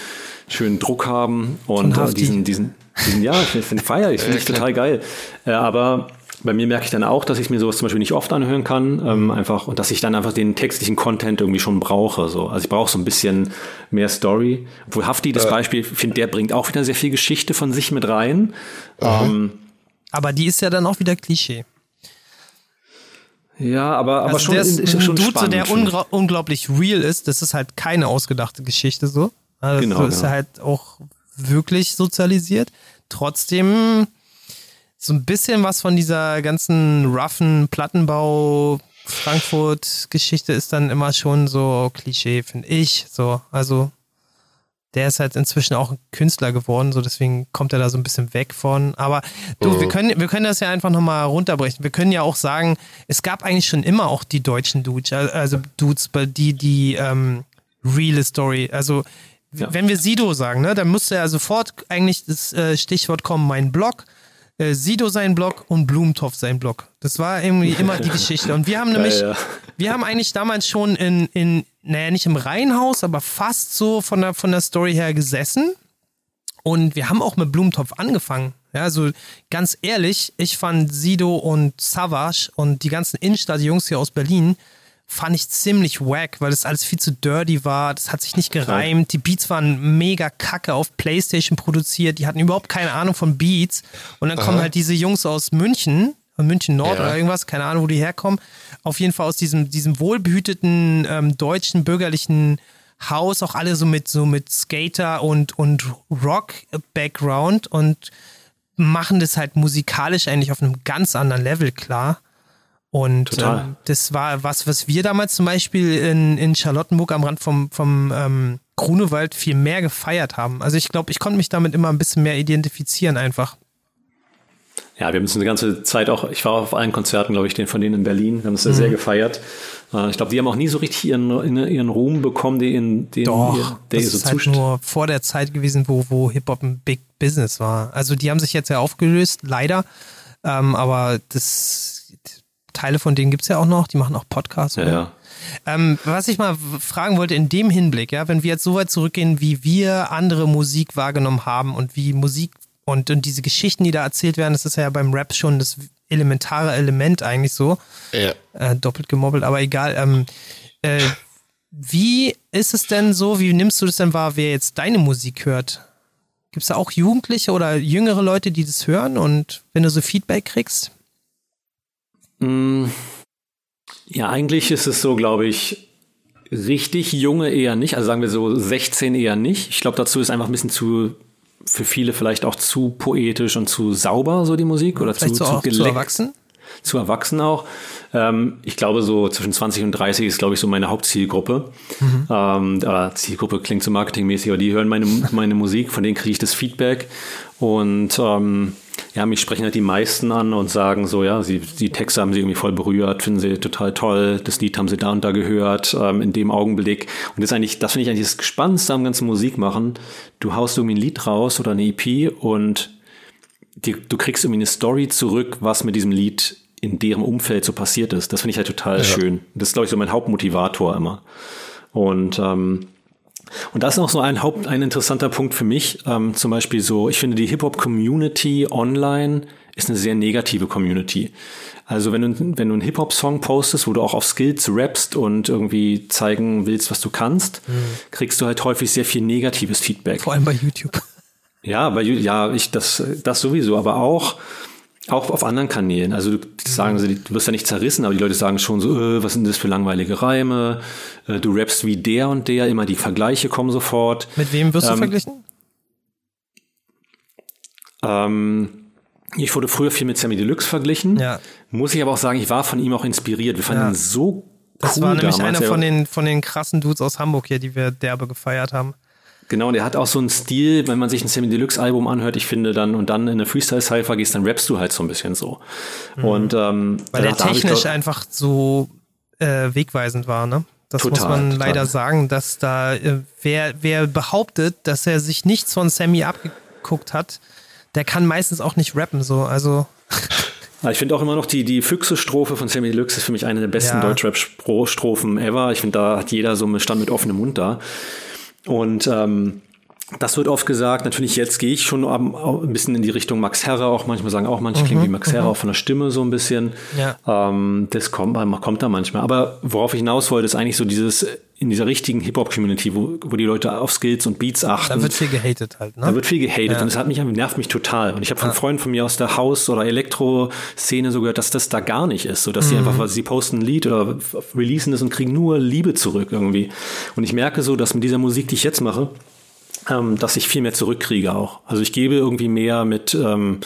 schön Druck haben und äh, diesen diesen diesen ja, ich finde feier, ich finde ich total geil. Äh, aber bei mir merke ich dann auch, dass ich mir sowas zum Beispiel nicht oft anhören kann, ähm, einfach und dass ich dann einfach den textlichen Content irgendwie schon brauche. So. Also ich brauche so ein bisschen mehr Story. Obwohl Hafti das Beispiel, ich finde, der bringt auch wieder sehr viel Geschichte von sich mit rein. Ähm, Aber die ist ja dann auch wieder Klischee. Ja, aber, aber also schon, der ist, ist schon ein Dude, spannend, der unglaublich real ist. Das ist halt keine ausgedachte Geschichte so. Also Genau, so ist genau. er halt auch wirklich sozialisiert. Trotzdem so ein bisschen was von dieser ganzen roughen Plattenbau Frankfurt-Geschichte ist dann immer schon so Klischee, finde ich. So, also der ist halt inzwischen auch ein Künstler geworden, so deswegen kommt er da so ein bisschen weg von. Aber du, wir können, wir können das ja einfach nochmal runterbrechen. Wir können ja auch sagen, es gab eigentlich schon immer auch die deutschen Dudes, also Dudes, bei die, die ähm, reale Story. Also Ja. wenn wir Sido sagen, ne, dann müsste ja sofort eigentlich das äh, Stichwort kommen, mein Blog. äh, Sido sein Blog und Blumentopf sein Blog. Das war irgendwie immer die Geschichte. Und wir haben nämlich, ja. wir haben eigentlich damals schon in, in naja, nicht im Reihenhaus, aber fast so von der, von der Story her gesessen. Und wir haben auch mit Blumentopf angefangen. Ja, also ganz ehrlich, ich fand Sido und Savage und die ganzen Innenstadt-Jungs hier aus Berlin fand ich ziemlich wack, weil das alles viel zu dirty war. Das hat sich nicht gereimt. Die Beats waren mega kacke auf Playstation produziert. Die hatten überhaupt keine Ahnung von Beats. Und dann kommen halt diese Jungs aus München, von München Nord Ja. oder irgendwas, keine Ahnung, wo die herkommen. Auf jeden Fall aus diesem, diesem wohlbehüteten ähm, deutschen bürgerlichen Haus, auch alle so mit so mit Skater und, und Rock-Background und machen das halt musikalisch eigentlich auf einem ganz anderen Level klar. Und ähm, das war was, was wir damals zum Beispiel in, in Charlottenburg am Rand vom, vom ähm, Grunewald viel mehr gefeiert haben. Also ich glaube, ich konnte mich damit immer ein bisschen mehr identifizieren einfach. Ja, wir haben uns eine ganze Zeit auch, ich war auf allen Konzerten, glaube ich, den von denen in Berlin, wir haben es sehr, sehr gefeiert. Äh, Ich glaube, die haben auch nie so richtig ihren, ihren Ruhm bekommen, den, den Doch, ihr, der das ihr so ist halt nur vor der Zeit gewesen, wo, wo Hip-Hop ein Big Business war. Also die haben sich jetzt ja aufgelöst, leider. Ähm, aber das Teile von denen gibt's ja auch noch, die machen auch Podcasts. Ja, ja. Ähm, was ich mal fragen wollte in dem Hinblick, ja, wenn wir jetzt so weit zurückgehen, wie wir andere Musik wahrgenommen haben und wie Musik und, und diese Geschichten, die da erzählt werden, das ist ja beim Rap schon das elementare Element eigentlich so Ja. äh, doppelt gemobbelt, aber egal. Ähm, äh, wie ist es denn so, wie nimmst du das denn wahr, wer jetzt deine Musik hört? Gibt es da auch Jugendliche oder jüngere Leute, die das hören und wenn du so Feedback kriegst? Mm, Ja, eigentlich ist es so, glaube ich, richtig junge eher nicht. Also sagen wir so 16 eher nicht. Ich glaube, dazu ist einfach ein bisschen zu, für viele vielleicht auch zu poetisch und zu sauber, so die Musik. Oder Vielleicht zu, zu geleckt. erwachsen? zu erwachsen auch. Ähm, ich glaube, so zwischen 20 und 30 ist, glaube ich, so meine Hauptzielgruppe. Ähm, oder Zielgruppe klingt so marketingmäßig, aber die hören meine, meine Musik, von denen kriege ich das Feedback. Und ähm, ja, mich sprechen halt die meisten an und sagen so, ja, sie, die Texte haben sie irgendwie voll berührt, finden sie total toll, das Lied haben sie da und da gehört, ähm, in dem Augenblick. Und das ist eigentlich, das finde ich eigentlich das Spannendste am ganzen Musikmachen. Du haust irgendwie ein Lied raus oder eine EP und die, du kriegst irgendwie eine Story zurück, was mit diesem Lied in deren Umfeld so passiert ist. Das finde ich halt total schön. Das ist, glaube ich, so mein Hauptmotivator immer. Und, ähm, und das ist auch so ein Haupt, ein interessanter Punkt für mich. Ähm, zum Beispiel so, ich finde die Hip-Hop-Community online ist eine sehr negative Community. Also wenn du, wenn du einen Hip-Hop-Song postest, wo du auch auf Skills rappst und irgendwie zeigen willst, was du kannst, kriegst du halt häufig sehr viel negatives Feedback. Vor allem bei YouTube. Ja, bei, ja, ich, das, das sowieso, aber auch, auch auf anderen Kanälen. Also du sagen sie, du wirst ja nicht zerrissen, aber die Leute sagen schon so, äh, was sind das für langweilige Reime? Äh, du rappst wie der und der, immer die Vergleiche kommen sofort. Mit wem wirst du Ähm, verglichen? Ähm, ich wurde früher viel mit Sammy Deluxe verglichen. Ja. Muss ich aber auch sagen, ich war von ihm auch inspiriert. Wir fanden Ja. ihn so cool Das war nämlich damals. einer Er- von den, von den krassen Dudes aus Hamburg hier, die wir derbe gefeiert haben. Genau, der hat auch so einen Stil, wenn man sich ein Sammy Deluxe Album anhört, ich finde dann, und dann in eine Freestyle Cypher gehst, dann rappst du halt so ein bisschen so. Und, ähm, Mhm. Weil der technisch glaub- einfach so äh, wegweisend war, ne? Das muss Total, man total. leider sagen, dass da äh, wer, wer behauptet, dass er sich nichts von Sammy abgeguckt hat, der kann meistens auch nicht rappen, so. Also, Ich finde auch immer noch die, die Füchse-Strophe von Sammy Deluxe ist für mich eine der besten Ja. Deutschrap-Strophen ever. Ich finde, da hat jeder so einen Stand mit offenem Mund da. Und ähm, das wird oft gesagt. Natürlich jetzt gehe ich schon ein bisschen in die Richtung Max Herre. Auch manchmal sagen auch manche mhm, klingen wie Max Herre, mhm. auch von der Stimme so ein bisschen. Ja. Ähm, das kommt, kommt da manchmal. Aber worauf ich hinaus wollte, ist eigentlich so dieses in dieser richtigen Hip-Hop-Community, wo, wo die Leute auf Skills und Beats achten. Da wird viel gehatet halt, ne? Da wird viel gehatet ja. und das hat mich, nervt mich total. Und ich habe von ja. Freunden von mir aus der Haus- oder Elektro-Szene so gehört, dass das da gar nicht ist. So dass mhm. sie einfach, sie posten ein Lied oder releasen es und kriegen nur Liebe zurück irgendwie. Und ich merke so, dass mit dieser Musik, die ich jetzt mache, ähm, dass ich viel mehr zurückkriege auch. Also ich gebe irgendwie mehr mit, ähm,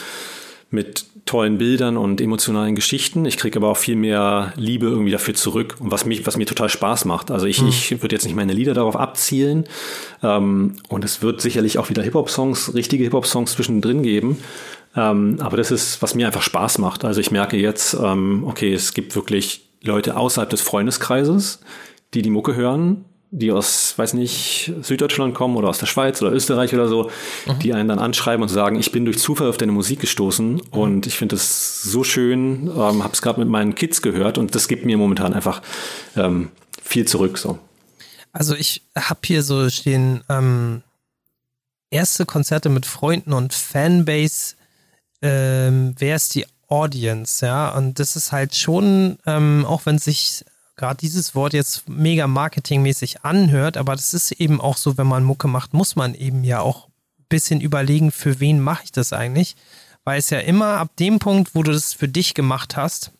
mit tollen Bildern und emotionalen Geschichten. Ich kriege aber auch viel mehr Liebe irgendwie dafür zurück und was mich, was mir total Spaß macht. Also ich, mhm. ich würde jetzt nicht meine Lieder darauf abzielen ähm, und es wird sicherlich auch wieder Hip-Hop-Songs, richtige Hip-Hop-Songs zwischendrin geben. Ähm, aber das ist, was mir einfach Spaß macht. Also ich merke jetzt, ähm, okay, es gibt wirklich Leute außerhalb des Freundeskreises, die die Mucke hören die aus, weiß nicht, Süddeutschland kommen oder aus der Schweiz oder Österreich oder so, mhm. die einen dann anschreiben und sagen, ich bin durch Zufall auf deine Musik gestoßen mhm. und ich finde das so schön, ähm, habe es gerade mit meinen Kids gehört und das gibt mir momentan einfach ähm, viel zurück. So. Also ich habe hier so stehen ähm, erste Konzerte mit Freunden und Fanbase. Ähm, wer ist die Audience? Ja, und das ist halt schon, ähm, auch wenn sich gerade dieses Wort jetzt mega marketingmäßig anhört, aber das ist eben auch so, wenn man Mucke macht, muss man eben ja auch ein bisschen überlegen, für wen mache ich das eigentlich? Weil es ja immer ab dem Punkt, wo du das für dich gemacht hast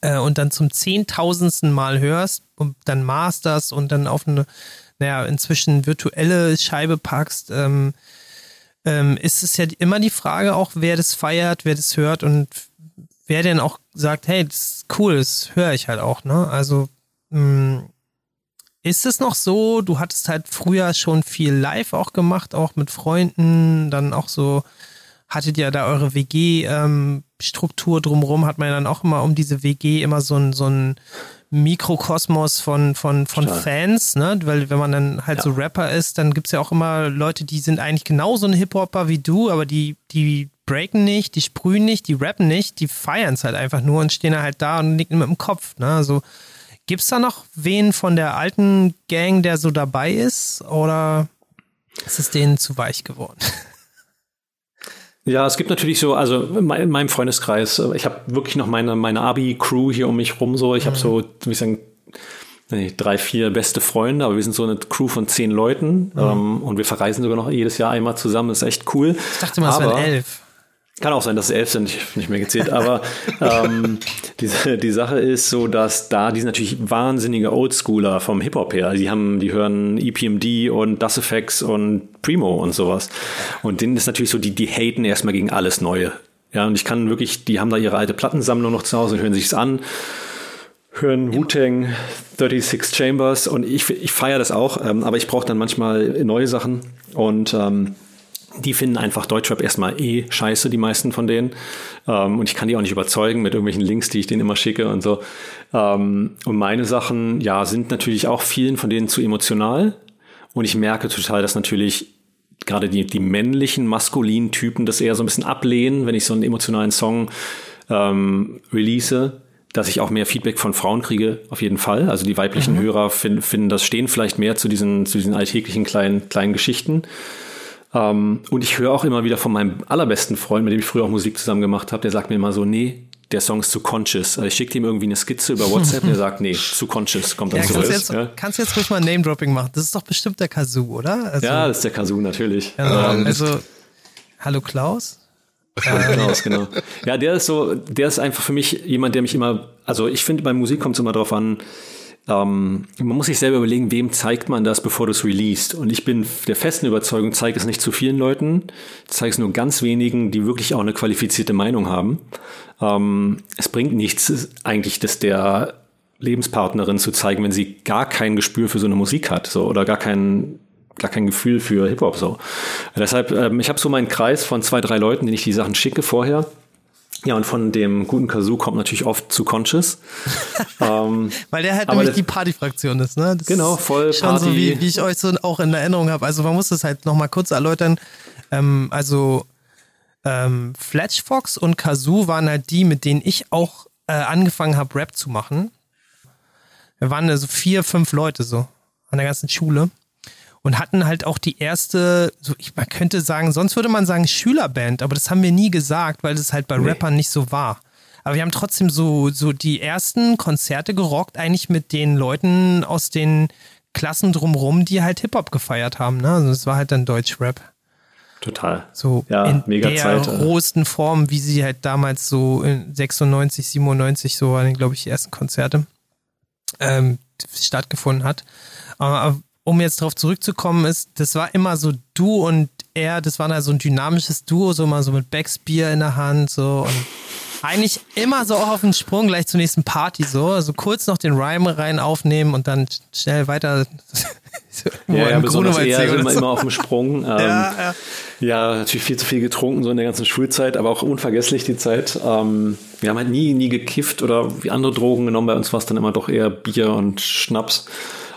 äh, und dann zum zehntausendsten Mal hörst und dann masterst und dann auf eine, naja, inzwischen virtuelle Scheibe packst, ähm, ähm, ist es ja immer die Frage auch, wer das feiert, wer das hört und wer denn auch sagt, hey, das ist cool, das höre ich halt auch, ne? Also, mh, mm, ist es noch so, du hattest halt früher schon viel live auch gemacht, auch mit Freunden, dann auch so, hattet ihr da eure WG-Struktur ähm, drumherum, hat man ja dann auch immer um diese WG immer so ein, so ein Mikrokosmos von, von, von Fans, ne? Weil wenn man dann halt ja. so Rapper ist, dann gibt's ja auch immer Leute, die sind eigentlich genauso ein Hip-Hopper wie du, aber die, die breaken nicht, die sprühen nicht, die rappen nicht, die feiern es halt einfach nur und stehen halt da und nicken mit dem Kopf. Ne? Also gibt es da noch wen von der alten Gang, der so dabei ist? Oder ist es denen zu weich geworden? Ja, es gibt natürlich so, also in meinem Freundeskreis, ich habe wirklich noch meine, meine Abi-Crew hier um mich rum so. Ich habe mhm. so, wie ich sagen, drei, vier beste Freunde, aber wir sind so eine Crew von zehn Leuten mhm. ähm, und wir verreisen sogar noch jedes Jahr einmal zusammen. Das ist echt cool. Ich dachte mal, es wären elf. Kann auch sein, dass es elf sind, ich nicht mehr gezählt, aber ähm, die, die Sache ist so, dass da, die sind natürlich wahnsinnige Oldschooler vom Hip-Hop her. Die haben, die hören EPMD und Das Effects und Primo und sowas. Und denen ist natürlich so, die, die haten erstmal gegen alles Neue. Ja, und ich kann wirklich, die haben da ihre alte Plattensammlung noch zu Hause, hören sich's an, hören Wu-Tang, 36 Chambers und ich, ich feiere das auch, ähm, aber ich brauche dann manchmal neue Sachen und ähm, die finden einfach Deutschrap erstmal eh scheiße, die meisten von denen. Ähm, und ich kann die auch nicht überzeugen mit irgendwelchen Links, die ich denen immer schicke und so. Ähm, und meine Sachen, ja, sind natürlich auch vielen von denen zu emotional. Und ich merke total, dass natürlich gerade die, die männlichen, maskulinen Typen das eher so ein bisschen ablehnen, wenn ich so einen emotionalen Song ähm, release dass ich auch mehr Feedback von Frauen kriege, auf jeden Fall. Also die weiblichen mhm. Hörer finden, finden das stehen vielleicht mehr zu diesen, zu diesen alltäglichen kleinen, kleinen Geschichten. Ähm, und ich höre auch immer wieder von meinem allerbesten Freund, mit dem ich früher auch Musik zusammen gemacht habe, der sagt mir immer so, nee, der Song ist zu conscious. Also ich schicke ihm irgendwie eine Skizze über WhatsApp und er sagt, nee, zu conscious, kommt dann ja, zurück. Kannst, ja? kannst du jetzt ruhig mal Name-Dropping machen? Das ist doch bestimmt der Kazoo, oder? Also, ja, das ist der Kazoo, natürlich. Ja, ähm, also, hallo Klaus? Hallo Klaus, genau. Ja, der ist so, der ist einfach für mich jemand, der mich immer, also ich finde, bei Musik kommt es immer darauf an, ähm, man muss sich selber überlegen, wem zeigt man das, bevor du es released. Und ich bin der festen Überzeugung, zeig es nicht zu vielen Leuten, zeig es nur ganz wenigen, die wirklich auch eine qualifizierte Meinung haben. Ähm, es bringt nichts eigentlich, das der Lebenspartnerin zu zeigen, wenn sie gar kein Gespür für so eine Musik hat, so oder gar kein gar kein Gefühl für Hip Hop so. Deshalb, ähm, ich habe so meinen Kreis von zwei drei Leuten, denen ich die Sachen schicke vorher ja, und von dem guten Kazoo kommt natürlich oft zu Conscious. ähm, Weil der halt nämlich die Partyfraktion ist, ne? Das genau, voll schon Party. so, wie, wie ich euch so auch in Erinnerung habe. Also man muss das halt nochmal kurz erläutern. Ähm, also ähm, Fletch Fox und Kazoo waren halt die, mit denen ich auch äh, angefangen habe, Rap zu machen. Wir waren also vier, fünf Leute so an der ganzen Schule. Und hatten halt auch die erste, so ich, man könnte sagen, sonst würde man sagen Schülerband, aber das haben wir nie gesagt, weil das halt bei Nee. Rappern nicht so war. Aber wir haben trotzdem so, so die ersten Konzerte gerockt, eigentlich mit den Leuten aus den Klassen drumrum, die halt Hip-Hop gefeiert haben. Ne? Also es war halt dann Deutschrap. Total. So Ja, in mega der Zeit, äh. rohesten Form, wie sie halt damals so in 96, 97, so waren, glaube ich, die ersten Konzerte ähm, stattgefunden hat. Aber um jetzt darauf zurückzukommen, ist, das war immer so du und er, das war halt so ein dynamisches Duo, so mal so mit Backsbier in der Hand, so und eigentlich immer so auch auf den Sprung gleich zur nächsten Party, so. Also kurz noch den Rhyme rein aufnehmen und dann schnell weiter. Ja, ja, besonders er oder immer, so. immer auf dem Sprung. Ähm, Ja, ja. Ja, natürlich viel zu viel getrunken, so in der ganzen Schulzeit, aber auch unvergesslich die Zeit. Ähm, wir haben halt nie, nie gekifft oder wie andere Drogen genommen. Bei uns war es dann immer doch eher Bier und Schnaps.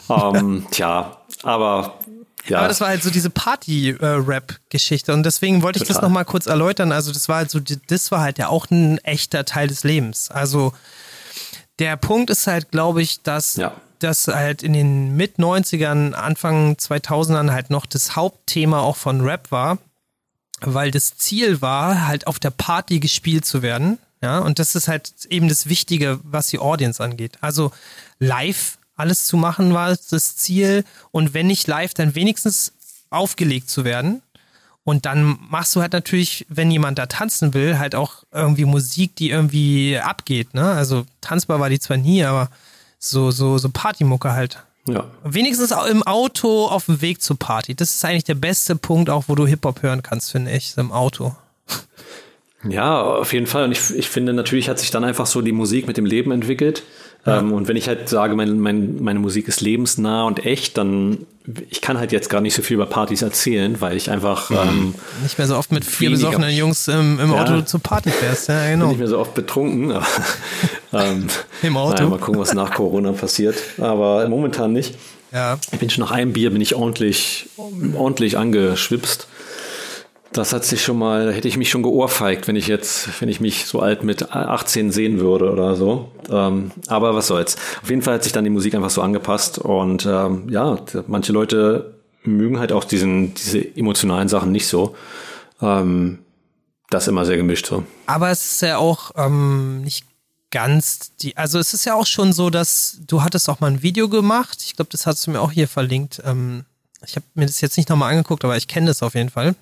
Ähm, tja, aber ja. Aber das war halt so diese Party-Rap-Geschichte und deswegen wollte ich das Total. nochmal kurz erläutern. Also das war halt so, das war halt ja auch ein echter Teil des Lebens. Also der Punkt ist halt, glaube ich, dass Ja. das halt in den Mit-90ern, Anfang 2000ern halt noch das Hauptthema auch von Rap war, weil das Ziel war, halt auf der Party gespielt zu werden. Ja, und das ist halt eben das Wichtige, was die Audience angeht. Also live alles zu machen war das Ziel und wenn nicht live, dann wenigstens aufgelegt zu werden. Und dann machst du halt natürlich, wenn jemand da tanzen will, halt auch irgendwie Musik, die irgendwie abgeht, ne? Also tanzbar war die zwar nie, aber so, so, so Partymucke halt. ja. Wenigstens auch im Auto auf dem Weg zur Party. Das ist eigentlich der beste Punkt, auch wo du Hip-Hop hören kannst, finde ich, im Auto. Ja, auf jeden Fall. Und ich, ich finde, natürlich hat sich dann einfach so die Musik mit dem Leben entwickelt. Ähm, und wenn ich halt sage, mein, mein, meine Musik ist lebensnah und echt, dann ich kann halt jetzt gar nicht so viel über Partys erzählen, weil ich einfach ähm, Nicht mehr so oft mit vier besoffenen Jungs im, im Ja. Auto zur Party fährst. Ja, bin genau. nicht mehr so oft betrunken. Aber, ähm, Im Auto. Naja, mal gucken, was nach Corona passiert. Aber momentan nicht. Ja. Ich bin schon nach einem Bier bin ich ordentlich, ordentlich angeschwipst. Das hat sich schon mal, da hätte ich mich schon geohrfeigt, wenn ich jetzt, wenn ich mich so alt mit 18 sehen würde oder so. Ähm, aber was soll's. Auf jeden Fall hat sich dann die Musik einfach so angepasst und ähm, ja, manche Leute mögen halt auch diesen, diese emotionalen Sachen nicht so. Ähm, das immer sehr gemischt so. Aber es ist ja auch ähm, nicht ganz die, also es ist ja auch schon so, dass du hattest auch mal ein Video gemacht. Ich glaube, das hast du mir auch hier verlinkt. Ähm, ich habe mir das jetzt nicht nochmal angeguckt, aber ich kenne das auf jeden Fall.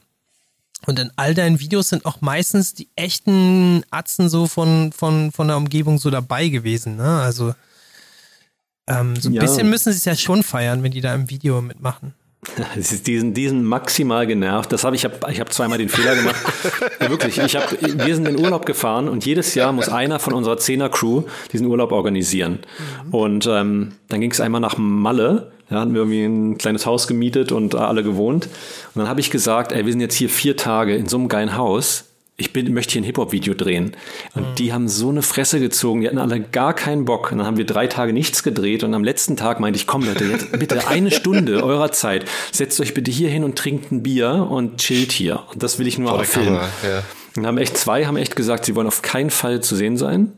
Und in all deinen Videos sind auch meistens die echten Atzen so von, von, von der Umgebung so dabei gewesen. Ne? Also ähm, so ein Ja. bisschen müssen sie es ja schon feiern, wenn die da im Video mitmachen. Es ist diesen, diesen maximal genervt. Das habe ich, hab, ich habe zweimal den Fehler gemacht. ja, wirklich. Ich hab, wir sind in Urlaub gefahren und jedes Jahr muss einer von unserer Zehner-Crew diesen Urlaub organisieren. Und ähm, dann ging es einmal nach Malle. Da hatten wir irgendwie ein kleines Haus gemietet und alle gewohnt. Und dann habe ich gesagt, ey, wir sind jetzt hier vier Tage in so einem geilen Haus. Ich bin, möchte hier ein Hip-Hop-Video drehen. Und die haben so eine Fresse gezogen, die hatten alle gar keinen Bock. Und dann haben wir drei Tage nichts gedreht und am letzten Tag meinte ich, komm Leute, jetzt bitte eine Stunde eurer Zeit. Setzt euch bitte hier hin und trinkt ein Bier und chillt hier. Und das will ich nur auf Film. Kamera, ja. Und haben echt zwei, haben echt gesagt, sie wollen auf keinen Fall zu sehen sein.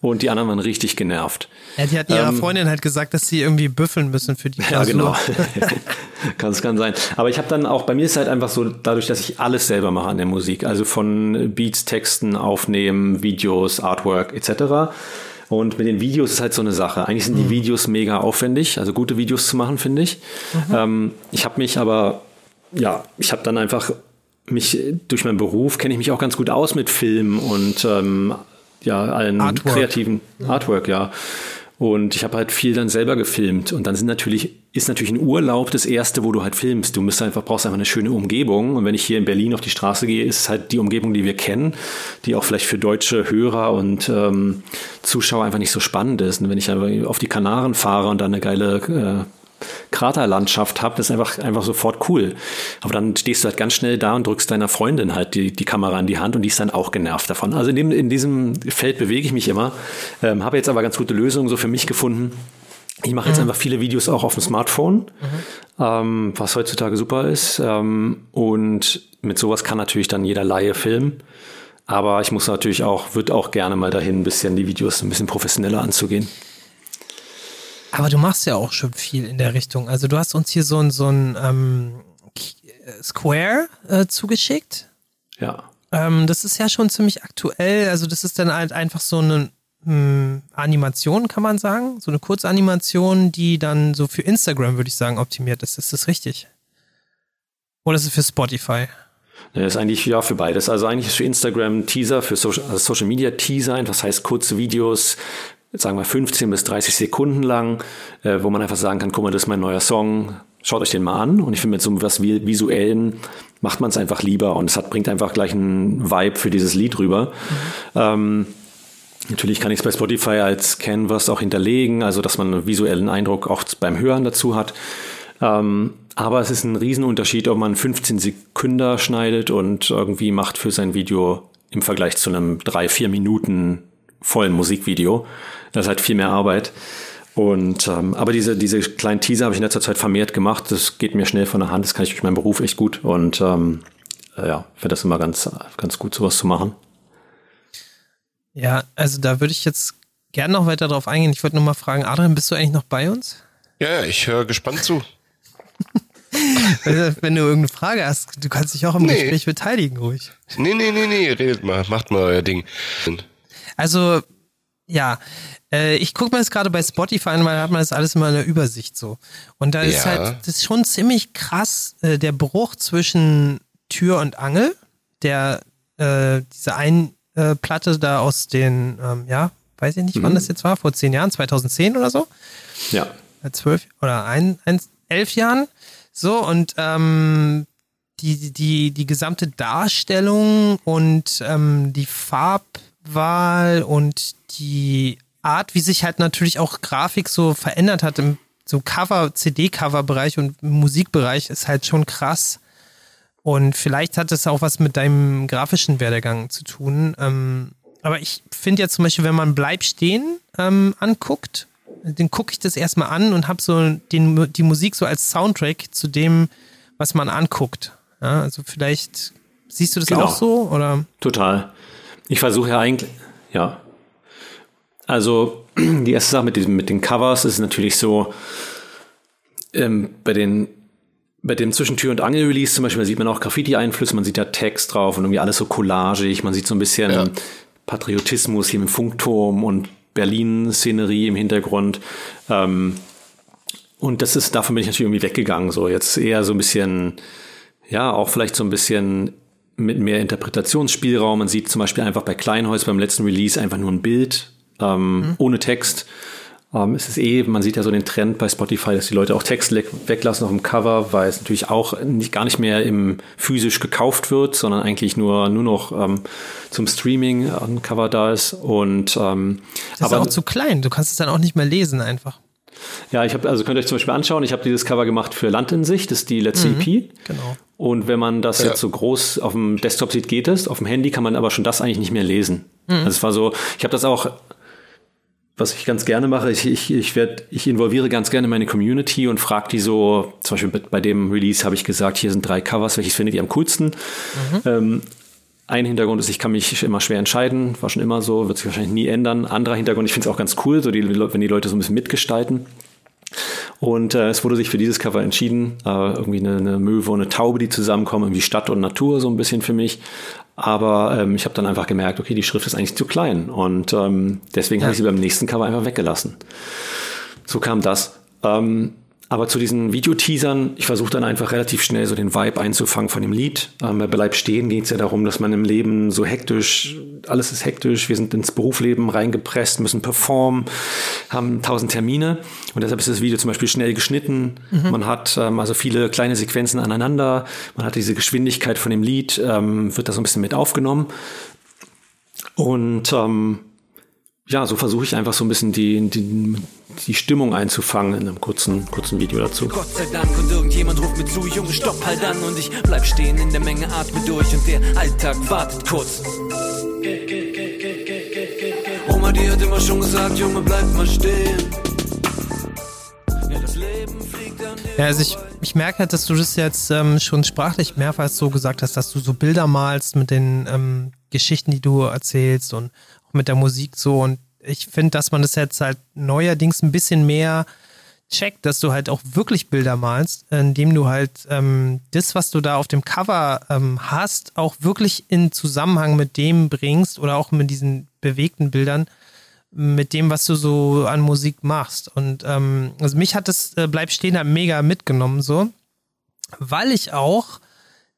Und die anderen waren richtig genervt. Ja, die hat ihrer Ähm, Freundin halt gesagt, dass sie irgendwie büffeln müssen für die Ja, Klausur. genau. kann, es kann sein. Aber ich habe dann auch, bei mir ist halt einfach so, dadurch, dass ich alles selber mache an der Musik, also von Beats, Texten, Aufnehmen, Videos, Artwork etc. Und mit den Videos ist halt so eine Sache. Eigentlich sind die Videos mega aufwendig, also gute Videos zu machen, finde ich. Ähm, ich habe mich aber, ja, ich habe dann einfach mich durch meinen Beruf kenne ich mich auch ganz gut aus mit Film und ähm, ja, allen Artwork. kreativen Artwork, ja. Und ich habe halt viel dann selber gefilmt. Und dann sind natürlich, ist natürlich ein Urlaub das erste, wo du halt filmst. Du musst einfach, brauchst einfach eine schöne Umgebung. Und wenn ich hier in Berlin auf die Straße gehe, ist es halt die Umgebung, die wir kennen, die auch vielleicht für deutsche Hörer und ähm, Zuschauer einfach nicht so spannend ist. Und wenn ich aber auf die Kanaren fahre und dann eine geile äh, Kraterlandschaft das ist einfach, einfach sofort cool. Aber dann stehst du halt ganz schnell da und drückst deiner Freundin halt die, die Kamera in die Hand und die ist dann auch genervt davon. Also in, dem, in diesem Feld bewege ich mich immer, ähm, habe jetzt aber ganz gute Lösungen so für mich gefunden. Ich mache jetzt einfach viele Videos auch auf dem Smartphone, ähm, was heutzutage super ist. Ähm, und mit sowas kann natürlich dann jeder Laie filmen. Aber ich muss natürlich auch, würde auch gerne mal dahin, ein bisschen die Videos ein bisschen professioneller anzugehen. Aber du machst ja auch schon viel in der Richtung. Also du hast uns hier so ein, so ein ähm, Square äh, zugeschickt. Ja. Ähm, das ist ja schon ziemlich aktuell. Also das ist dann halt einfach so eine hm, Animation, kann man sagen. So eine Kurzanimation, die dann so für Instagram, würde ich sagen, optimiert ist. Ist das richtig? Oder ist es für Spotify? Das ist eigentlich ja für beides. Also eigentlich ist für Instagram Teaser, für Social, also Social Media Teaser, das heißt kurze Videos, sagen wir 15 bis 30 Sekunden lang, äh, wo man einfach sagen kann, guck mal, das ist mein neuer Song, schaut euch den mal an. Und ich finde, mit so was Visuellen macht man es einfach lieber und es hat, bringt einfach gleich einen Vibe für dieses Lied rüber. Mhm. Ähm, Natürlich kann ich es bei Spotify als Canvas auch hinterlegen, also dass man einen visuellen Eindruck auch beim Hören dazu hat. Ähm, aber es ist ein Riesenunterschied, ob man 15 Sekunden schneidet und irgendwie macht für sein Video im Vergleich zu einem 3-4 Minuten vollen Musikvideo. Das ist halt viel mehr Arbeit. Und ähm, aber diese, diese kleinen Teaser habe ich in letzter Zeit vermehrt gemacht. Das geht mir schnell von der Hand. Das kann ich durch meinen Beruf echt gut. Und ähm, äh, ja, finde das immer ganz, ganz gut, sowas zu machen. Ja, also da würde ich jetzt gerne noch weiter drauf eingehen. Ich wollte nur mal fragen, Adrian, bist du eigentlich noch bei uns? Ja, ich höre gespannt zu. Wenn du irgendeine Frage hast, du kannst dich auch im nee. Gespräch beteiligen, ruhig. Nee, nee, nee, nee, redet mal, macht mal euer Ding. Also, ja, äh, ich gucke mir das gerade bei Spotify an, weil da hat man das alles immer in der Übersicht so. Und da ist ja. halt, das ist schon ziemlich krass, äh, der Bruch zwischen Tür und Angel, der, äh, diese ein äh, Platte da aus den, ähm, ja, weiß ich nicht, mhm. wann das jetzt war, vor zehn Jahren, 2010 oder so. Ja. Äh, zwölf oder ein, ein, elf Jahren. So, und ähm, die, die, die gesamte Darstellung und ähm, die Farbwahl und die Art, wie sich halt natürlich auch Grafik so verändert hat im so Cover, CD-Cover-Bereich und Musikbereich ist halt schon krass. Und vielleicht hat es auch was mit deinem grafischen Werdegang zu tun. Ähm, aber ich finde ja zum Beispiel, wenn man Bleib stehen ähm, anguckt, dann gucke ich das erstmal an und habe so den, die Musik so als Soundtrack zu dem, was man anguckt. Ja, also vielleicht siehst du das genau. auch so oder? Total. Ich versuche ja eigentlich, ja. Also die erste Sache mit, diesem, mit den Covers ist natürlich so, ähm, bei den bei dem Zwischentür- und Angel-Release zum Beispiel sieht man auch Graffiti-Einflüsse, man sieht da Text drauf und irgendwie alles so collagig, man sieht so ein bisschen ja. Patriotismus hier im Funkturm und Berlin-Szenerie im Hintergrund. Ähm, und das ist, davon bin ich natürlich irgendwie weggegangen. So jetzt eher so ein bisschen, ja, auch vielleicht so ein bisschen mit mehr Interpretationsspielraum. Man sieht zum Beispiel einfach bei Kleinhäus beim letzten Release einfach nur ein Bild ähm, mhm. ohne Text. Ähm, es ist eh, man sieht ja so den Trend bei Spotify, dass die Leute auch Text weglassen auf dem Cover, weil es natürlich auch nicht, gar nicht mehr im physisch gekauft wird, sondern eigentlich nur, nur noch ähm, zum Streaming ein Cover da ist. Und ähm, das ist aber, auch zu klein, du kannst es dann auch nicht mehr lesen einfach. Ja, ich habe, also könnt ihr euch zum Beispiel anschauen, ich habe dieses Cover gemacht für Land in Sicht, das ist die letzte mhm, EP. Genau. Und wenn man das ja. jetzt so groß auf dem Desktop sieht, geht es. Auf dem Handy kann man aber schon das eigentlich nicht mehr lesen. Mhm. Also es war so, ich habe das auch was ich ganz gerne mache, ich, ich, ich, werd, ich involviere ganz gerne meine Community und frage die so, zum Beispiel bei dem Release habe ich gesagt, hier sind drei Covers, welches findet ihr am coolsten? Mhm. Ähm, ein Hintergrund ist, ich kann mich immer schwer entscheiden, war schon immer so, wird sich wahrscheinlich nie ändern. Anderer Hintergrund, ich finde es auch ganz cool, so die, wenn die Leute so ein bisschen mitgestalten. Und äh, es wurde sich für dieses Cover entschieden, äh, irgendwie eine, eine Möwe und eine Taube, die zusammenkommen, irgendwie Stadt und Natur so ein bisschen für mich. Aber ähm, ich habe dann einfach gemerkt, okay, die Schrift ist eigentlich zu klein. Und ähm, deswegen ja. habe ich sie beim nächsten Cover einfach weggelassen. So kam das. Ähm, aber zu diesen Videoteasern, ich versuche dann einfach relativ schnell so den Vibe einzufangen von dem Lied. Ähm, bei Bleib stehen geht es ja darum, dass man im Leben so hektisch, alles ist hektisch, wir sind ins Berufsleben reingepresst, müssen performen, haben tausend Termine und deshalb ist das Video zum Beispiel schnell geschnitten. Mhm. Man hat ähm, also viele kleine Sequenzen aneinander, man hat diese Geschwindigkeit von dem Lied, ähm, wird da so ein bisschen mit aufgenommen. Und ähm, ja, so versuche ich einfach so ein bisschen die, die, die Stimmung einzufangen in einem kurzen, kurzen Video dazu. Gott sei Dank und irgendjemand ruft mir zu, Junge, stopp halt an und ich bleib stehen in der Menge, atme durch und der Alltag wartet kurz. Oma, die hat immer schon gesagt, Junge, bleib mal stehen. Ja, das Leben fliegt an dir. Ja, also ich, ich merke halt, dass du das jetzt ähm, schon sprachlich mehrfach so gesagt hast, dass du so Bilder malst mit den ähm, Geschichten, die du erzählst und mit der Musik so. Und ich finde, dass man das jetzt halt neuerdings ein bisschen mehr checkt, dass du halt auch wirklich Bilder malst, indem du halt ähm, das, was du da auf dem Cover ähm, hast, auch wirklich in Zusammenhang mit dem bringst oder auch mit diesen bewegten Bildern, mit dem, was du so an Musik machst. Und ähm, also mich hat das äh, Bleib stehen mega mitgenommen, so, weil ich auch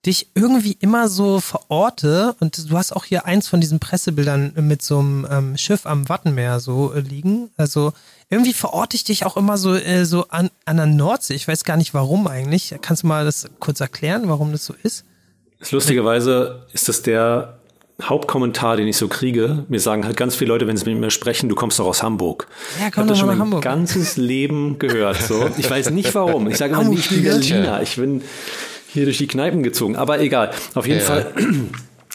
dich irgendwie immer so verorte und du hast auch hier eins von diesen Pressebildern mit so einem ähm, Schiff am Wattenmeer so äh, liegen. Also irgendwie verorte ich dich auch immer so, äh, so an, an der Nordsee. Ich weiß gar nicht warum eigentlich. Kannst du mal das kurz erklären, warum das so ist? Lustigerweise ist das der Hauptkommentar, den ich so kriege. Mir sagen halt ganz viele Leute, wenn sie mit mir sprechen, du kommst doch aus Hamburg. Ja, ich habe das schon mein Hamburg. ganzes Leben gehört. So. Ich weiß nicht warum. Ich sage immer nie, ich bin Berliner. Ich bin hier durch die Kneipen gezogen. Aber egal. Auf jeden ja. Fall.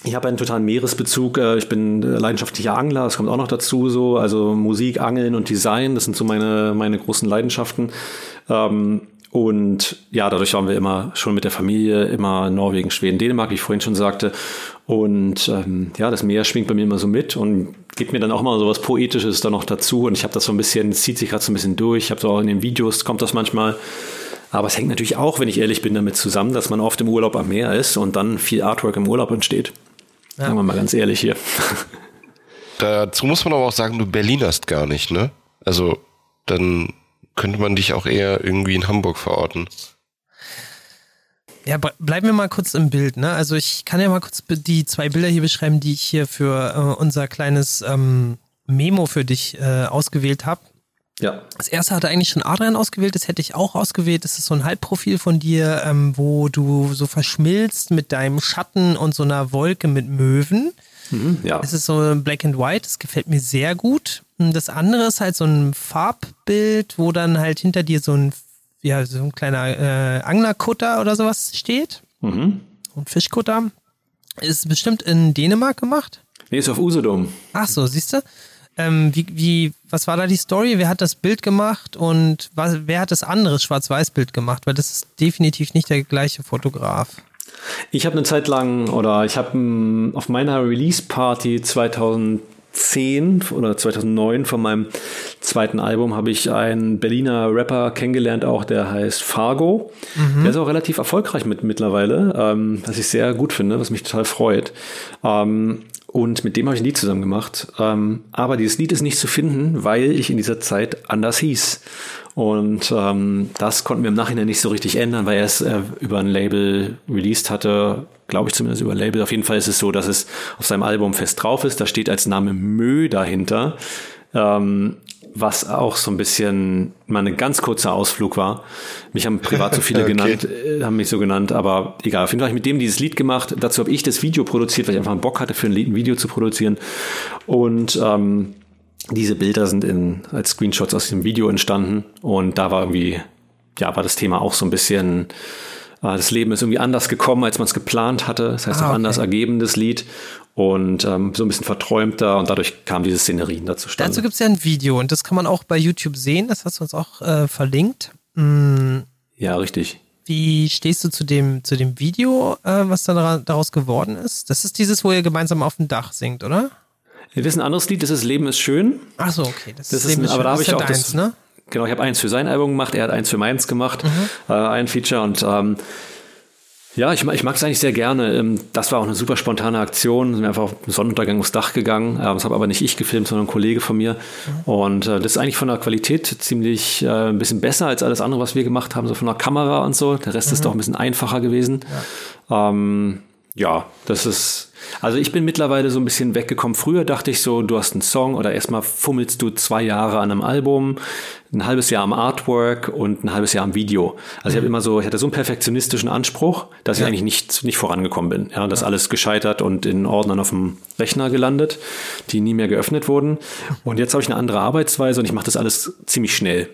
Ich habe einen totalen Meeresbezug. Äh, ich bin leidenschaftlicher Angler. Das kommt auch noch dazu. So, also Musik, Angeln und Design. Das sind so meine meine großen Leidenschaften. Ähm, und ja, dadurch waren wir immer schon mit der Familie immer Norwegen, Schweden, Dänemark, wie ich vorhin schon sagte. Und ähm, ja, das Meer schwingt bei mir immer so mit und gibt mir dann auch mal so was Poetisches da noch dazu. Und ich habe das so ein bisschen, zieht sich gerade so ein bisschen durch. Ich habe so auch in den Videos kommt das manchmal. Aber es hängt natürlich auch, wenn ich ehrlich bin, damit zusammen, dass man oft im Urlaub am Meer ist und dann viel Artwork im Urlaub entsteht. Ja. Sagen wir mal ganz ehrlich hier. Dazu muss man aber auch sagen, du Berlinerst gar nicht, ne? Also dann könnte man dich auch eher irgendwie in Hamburg verorten. Ja, bleiben wir mal kurz im Bild. Ne? Also ich kann ja mal kurz die zwei Bilder hier beschreiben, die ich hier für äh, unser kleines ähm, Memo für dich äh, ausgewählt habe. Ja. Das erste hatte eigentlich schon Adrian ausgewählt, das hätte ich auch ausgewählt. Das ist so ein Halbprofil von dir, ähm, wo du so verschmilzt mit deinem Schatten und so einer Wolke mit Möwen. Mhm, ja. Es ist so Black and White, das gefällt mir sehr gut. Das andere ist halt so ein Farbbild, wo dann halt hinter dir so ein, ja, so ein kleiner äh, Anglerkutter oder sowas steht. Mhm. Und Fischkutter. Ist bestimmt in Dänemark gemacht? Nee, ist auf Usedom. Ach so, siehst du? Ähm, wie, wie, was war da die Story? Wer hat das Bild gemacht und was, wer hat das andere Schwarz-Weiß-Bild gemacht? Weil das ist definitiv nicht der gleiche Fotograf. Ich habe eine Zeit lang oder ich habe auf meiner Release-Party 2010 oder 2009 von meinem zweiten Album habe ich einen Berliner Rapper kennengelernt, auch der heißt Fargo. Mhm. Der ist auch relativ erfolgreich mit mittlerweile, ähm, was ich sehr gut finde, was mich total freut. Ähm, und mit dem habe ich ein Lied zusammen gemacht. Ähm, aber dieses Lied ist nicht zu finden, weil ich in dieser Zeit anders hieß. Und ähm, das konnten wir im Nachhinein nicht so richtig ändern, weil er es äh, über ein Label released hatte. Glaube ich zumindest über ein Label. Auf jeden Fall ist es so, dass es auf seinem Album fest drauf ist. Da steht als Name Mö dahinter. Ähm, was auch so ein bisschen mal ein ganz kurzer Ausflug war. Mich haben privat so viele okay. genannt, äh, haben mich so genannt, aber egal. Auf jeden Fall habe ich mit dem dieses Lied gemacht. Dazu habe ich das Video produziert, weil ich einfach einen Bock hatte, für ein Lied ein Video zu produzieren. Und ähm, diese Bilder sind in, als Screenshots aus diesem Video entstanden. Und da war irgendwie, ja, war das Thema auch so ein bisschen äh, das Leben ist irgendwie anders gekommen, als man es geplant hatte. Das heißt, ah, auch okay. anders ergeben, das Lied und ähm, so ein bisschen verträumter und dadurch kamen diese Szenerien dazu stand. Dazu gibt es ja ein Video und das kann man auch bei YouTube sehen, das hast du uns auch äh, verlinkt. Mm. Ja, richtig. Wie stehst du zu dem, zu dem Video, äh, was da daraus geworden ist? Das ist dieses, wo ihr gemeinsam auf dem Dach singt, oder? Das ist ein anderes Lied, das ist Leben ist schön. Ach so, okay. Das, das ist, Leben ist aber da habe ich auch deins, das, ne? Genau, ich habe eins für sein Album gemacht, er hat eins für meins gemacht, mhm. äh, ein Feature und ähm, ja, ich, ich mag es eigentlich sehr gerne. Ähm, das war auch eine super spontane Aktion. Wir sind einfach auf Sonnenuntergang aufs Dach gegangen. Ähm, das habe aber nicht ich gefilmt, sondern ein Kollege von mir. Und äh, das ist eigentlich von der Qualität ziemlich äh, ein bisschen besser als alles andere, was wir gemacht haben, so von der Kamera und so. Der Rest mhm. ist doch ein bisschen einfacher gewesen. Ja. Ähm, ja, das ist, also ich bin mittlerweile so ein bisschen weggekommen. Früher dachte ich so, du hast einen Song oder erstmal fummelst du zwei Jahre an einem Album, ein halbes Jahr am Artwork und ein halbes Jahr am Video. Also ich habe immer so, ich hatte so einen perfektionistischen Anspruch, dass ja. ich eigentlich nicht, nicht vorangekommen bin. Ja, das ja. alles gescheitert und in Ordnern auf dem Rechner gelandet, die nie mehr geöffnet wurden. Und jetzt habe ich eine andere Arbeitsweise und ich mache das alles ziemlich schnell.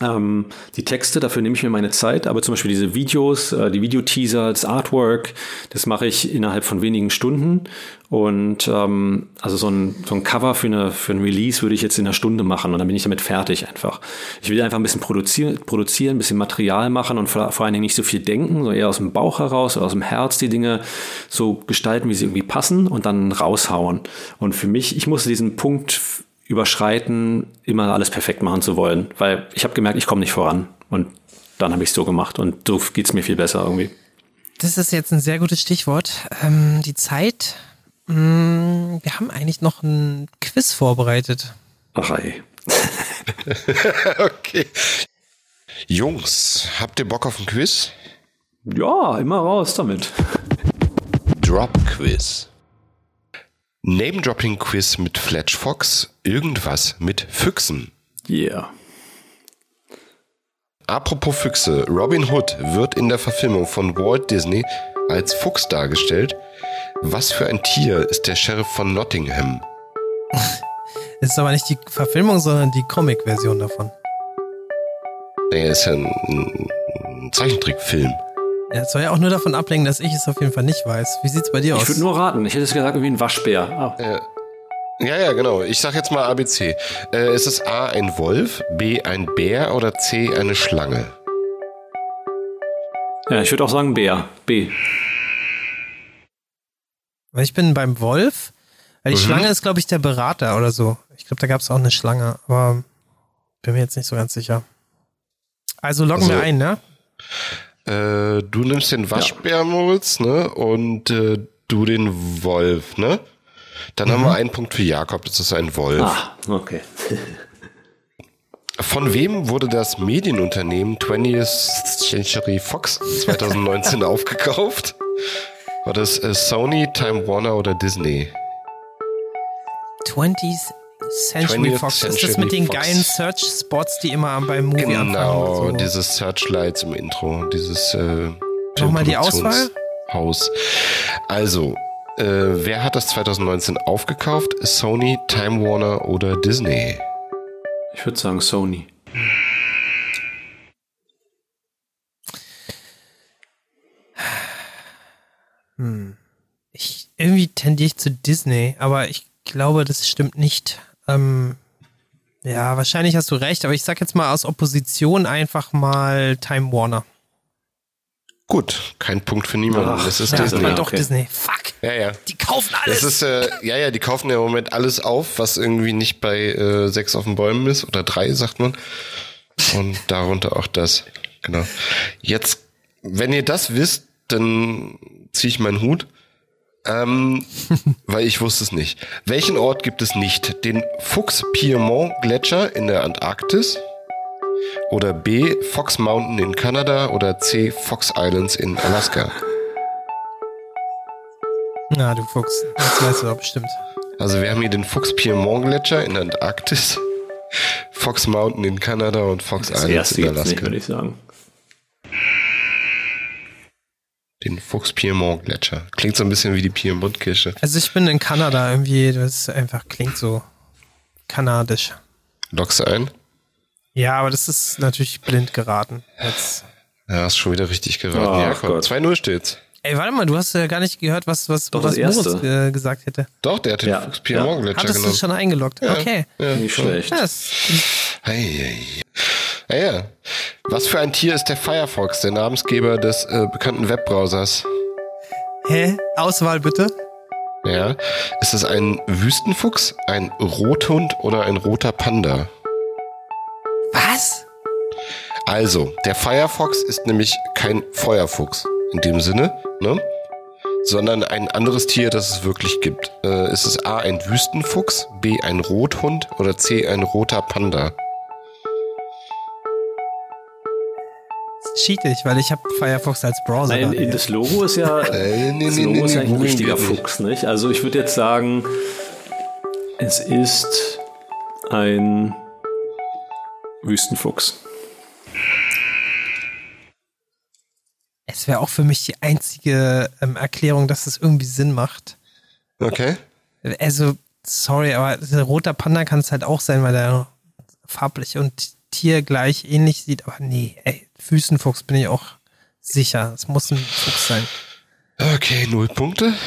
Ähm, die Texte, dafür nehme ich mir meine Zeit, aber zum Beispiel diese Videos, äh, die Videoteaser, das Artwork, das mache ich innerhalb von wenigen Stunden. Und ähm, also so ein, so ein Cover für, eine, für ein Release würde ich jetzt in einer Stunde machen und dann bin ich damit fertig einfach. Ich will einfach ein bisschen produzieren, produzieren ein bisschen Material machen und vor, vor allen Dingen nicht so viel denken, so eher aus dem Bauch heraus oder aus dem Herz die Dinge so gestalten, wie sie irgendwie passen und dann raushauen. Und für mich, ich musste diesen Punkt überschreiten, immer alles perfekt machen zu wollen. Weil ich habe gemerkt, ich komme nicht voran. Und dann habe ich es so gemacht. Und so geht es mir viel besser irgendwie. Das ist jetzt ein sehr gutes Stichwort. Ähm, die Zeit. Mh, wir haben eigentlich noch ein Quiz vorbereitet. Ach ey. okay. Jungs, habt ihr Bock auf ein Quiz? Ja, immer raus damit. Drop Quiz. Name-Dropping Quiz mit Fletch Fox, irgendwas mit Füchsen. Yeah. Apropos Füchse, Robin Hood wird in der Verfilmung von Walt Disney als Fuchs dargestellt. Was für ein Tier ist der Sheriff von Nottingham? Das ist aber nicht die Verfilmung, sondern die Comic-Version davon. Nee, ist ja ein, ein Zeichentrickfilm. Ja, das soll ja auch nur davon ablenken, dass ich es auf jeden Fall nicht weiß. Wie sieht's bei dir aus? Ich würde nur raten. Ich hätte es gesagt, irgendwie ein Waschbär. Ah. Äh, ja, ja, genau. Ich sag jetzt mal ABC. Äh, ist es A ein Wolf, B ein Bär oder C eine Schlange? Ja, ich würde auch sagen Bär. B. Weil ich bin beim Wolf. Weil die Mhm. Schlange ist, glaube ich, der Berater oder so. Ich glaube, da gab es auch eine Schlange, aber bin mir jetzt nicht so ganz sicher. Also loggen Also- wir ein, ne? Äh, du nimmst den Waschbär, Moritz, ne? Und äh, du den Wolf, ne? Dann haben wir einen Punkt für Jakob, das ist ein Wolf. Ah, okay. Von wem wurde das Medienunternehmen 20th Century Fox 2019 aufgekauft? War das äh, Sony, Time Warner oder Disney? 20th Century 20th Fox. ist das Century mit den Fox. geilen Search-Spots, die immer beim Movie anfangen? Genau, So. diese Searchlights im Intro, dieses äh, Nochmal die Auswahl? Haus. Also, äh, wer hat das 2019 aufgekauft? Sony, Time Warner oder Disney? Ich würde sagen Sony. Ich, irgendwie tendiere ich zu Disney, aber ich glaube, das stimmt nicht. Ähm, ja, wahrscheinlich hast du recht, aber ich sag jetzt mal aus Opposition einfach mal Time Warner. Gut, kein Punkt für niemanden. Ach, das ist Ja, Disney. aber doch okay. Disney. Fuck. Ja, ja. Die kaufen alles. Das ist, äh, ja, ja, die kaufen ja im Moment alles auf, was irgendwie nicht bei äh, sechs auf den Bäumen ist oder drei, sagt man. Und darunter auch das. Genau. Jetzt, wenn ihr das wisst, dann ziehe ich meinen Hut. Ähm, weil ich wusste es nicht. Welchen Ort gibt es nicht? Den Fuchs-Piedmont-Gletscher in der Antarktis? Oder B. Fox Mountain in Kanada? Oder C. Fox Islands in Alaska? Na, du Fuchs. Das weißt du doch bestimmt. Also wir haben hier den Fuchs-Piedmont-Gletscher in der Antarktis, Fox Mountain in Kanada und Fox Das Islands erste in jetzt nicht, Alaska. würde ich sagen. Den Fuchs-Piedmont-Gletscher. Klingt so ein bisschen wie die Piedmont-Kirsche. Also ich bin in Kanada irgendwie, das einfach klingt so kanadisch. Lockst du ein? Ja, aber das ist natürlich blind geraten. Jetzt. Ja, hast schon wieder richtig geraten. Ach ja, komm. Gott. 2-0 steht's. Ey, warte mal, du hast ja gar nicht gehört, was, was, Doch, was das Moritz äh, gesagt hätte. Doch, der hat den Ja, Fuchs-Piedmont-Gletscher Hattest du genommen. es schon eingeloggt? Okay. Ja, Nicht schlecht. Ja, das, Ei, ei. Ja, ja. Was für ein Tier ist der Firefox, der Namensgeber des äh, bekannten Webbrowsers? hä? Auswahl bitte? Ja. Ist es ein Wüstenfuchs, ein Rothund oder ein roter Panda? Was? Also, der Firefox ist nämlich kein Feuerfuchs in dem Sinne, ne? Sondern ein anderes Tier, das es wirklich gibt. Äh, ist es A ein Wüstenfuchs, B ein Rothund oder C ein roter Panda? Das cheat ich, weil ich habe Firefox als Browser. Nein, da. das Logo ist ja, Äh, nee, das Logo nee, ist ja ein richtiger. Fuchs, nicht? Also ich würde jetzt sagen, es ist ein Wüstenfuchs. Es wäre auch für mich die einzige ähm, Erklärung, dass es irgendwie Sinn macht. Okay. Also, sorry, aber roter Panda kann es halt auch sein, weil er farblich und tiergleich ähnlich sieht. Aber nee, ey, Wüstenfuchs bin ich auch sicher. Es muss ein Fuchs sein. Okay, null Punkte.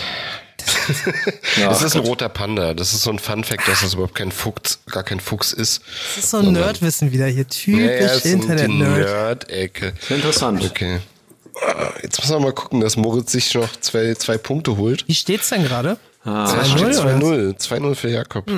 Ja, es ist ein roter Panda. Das ist so ein Fun-Fact, dass das überhaupt kein Fuchs, gar kein Fuchs ist. Das ist so ein Nerdwissen wieder hier. Ja, ja, Typisch die Internet-Nerd. Nerd-Ecke. interessant. Okay. Ah, Jetzt müssen wir mal gucken, dass Moritz sich noch zwei, zwei Punkte holt. Wie steht's denn gerade? Ah, Es 2-0 steht oder 2-0. 2-0 für Jakob.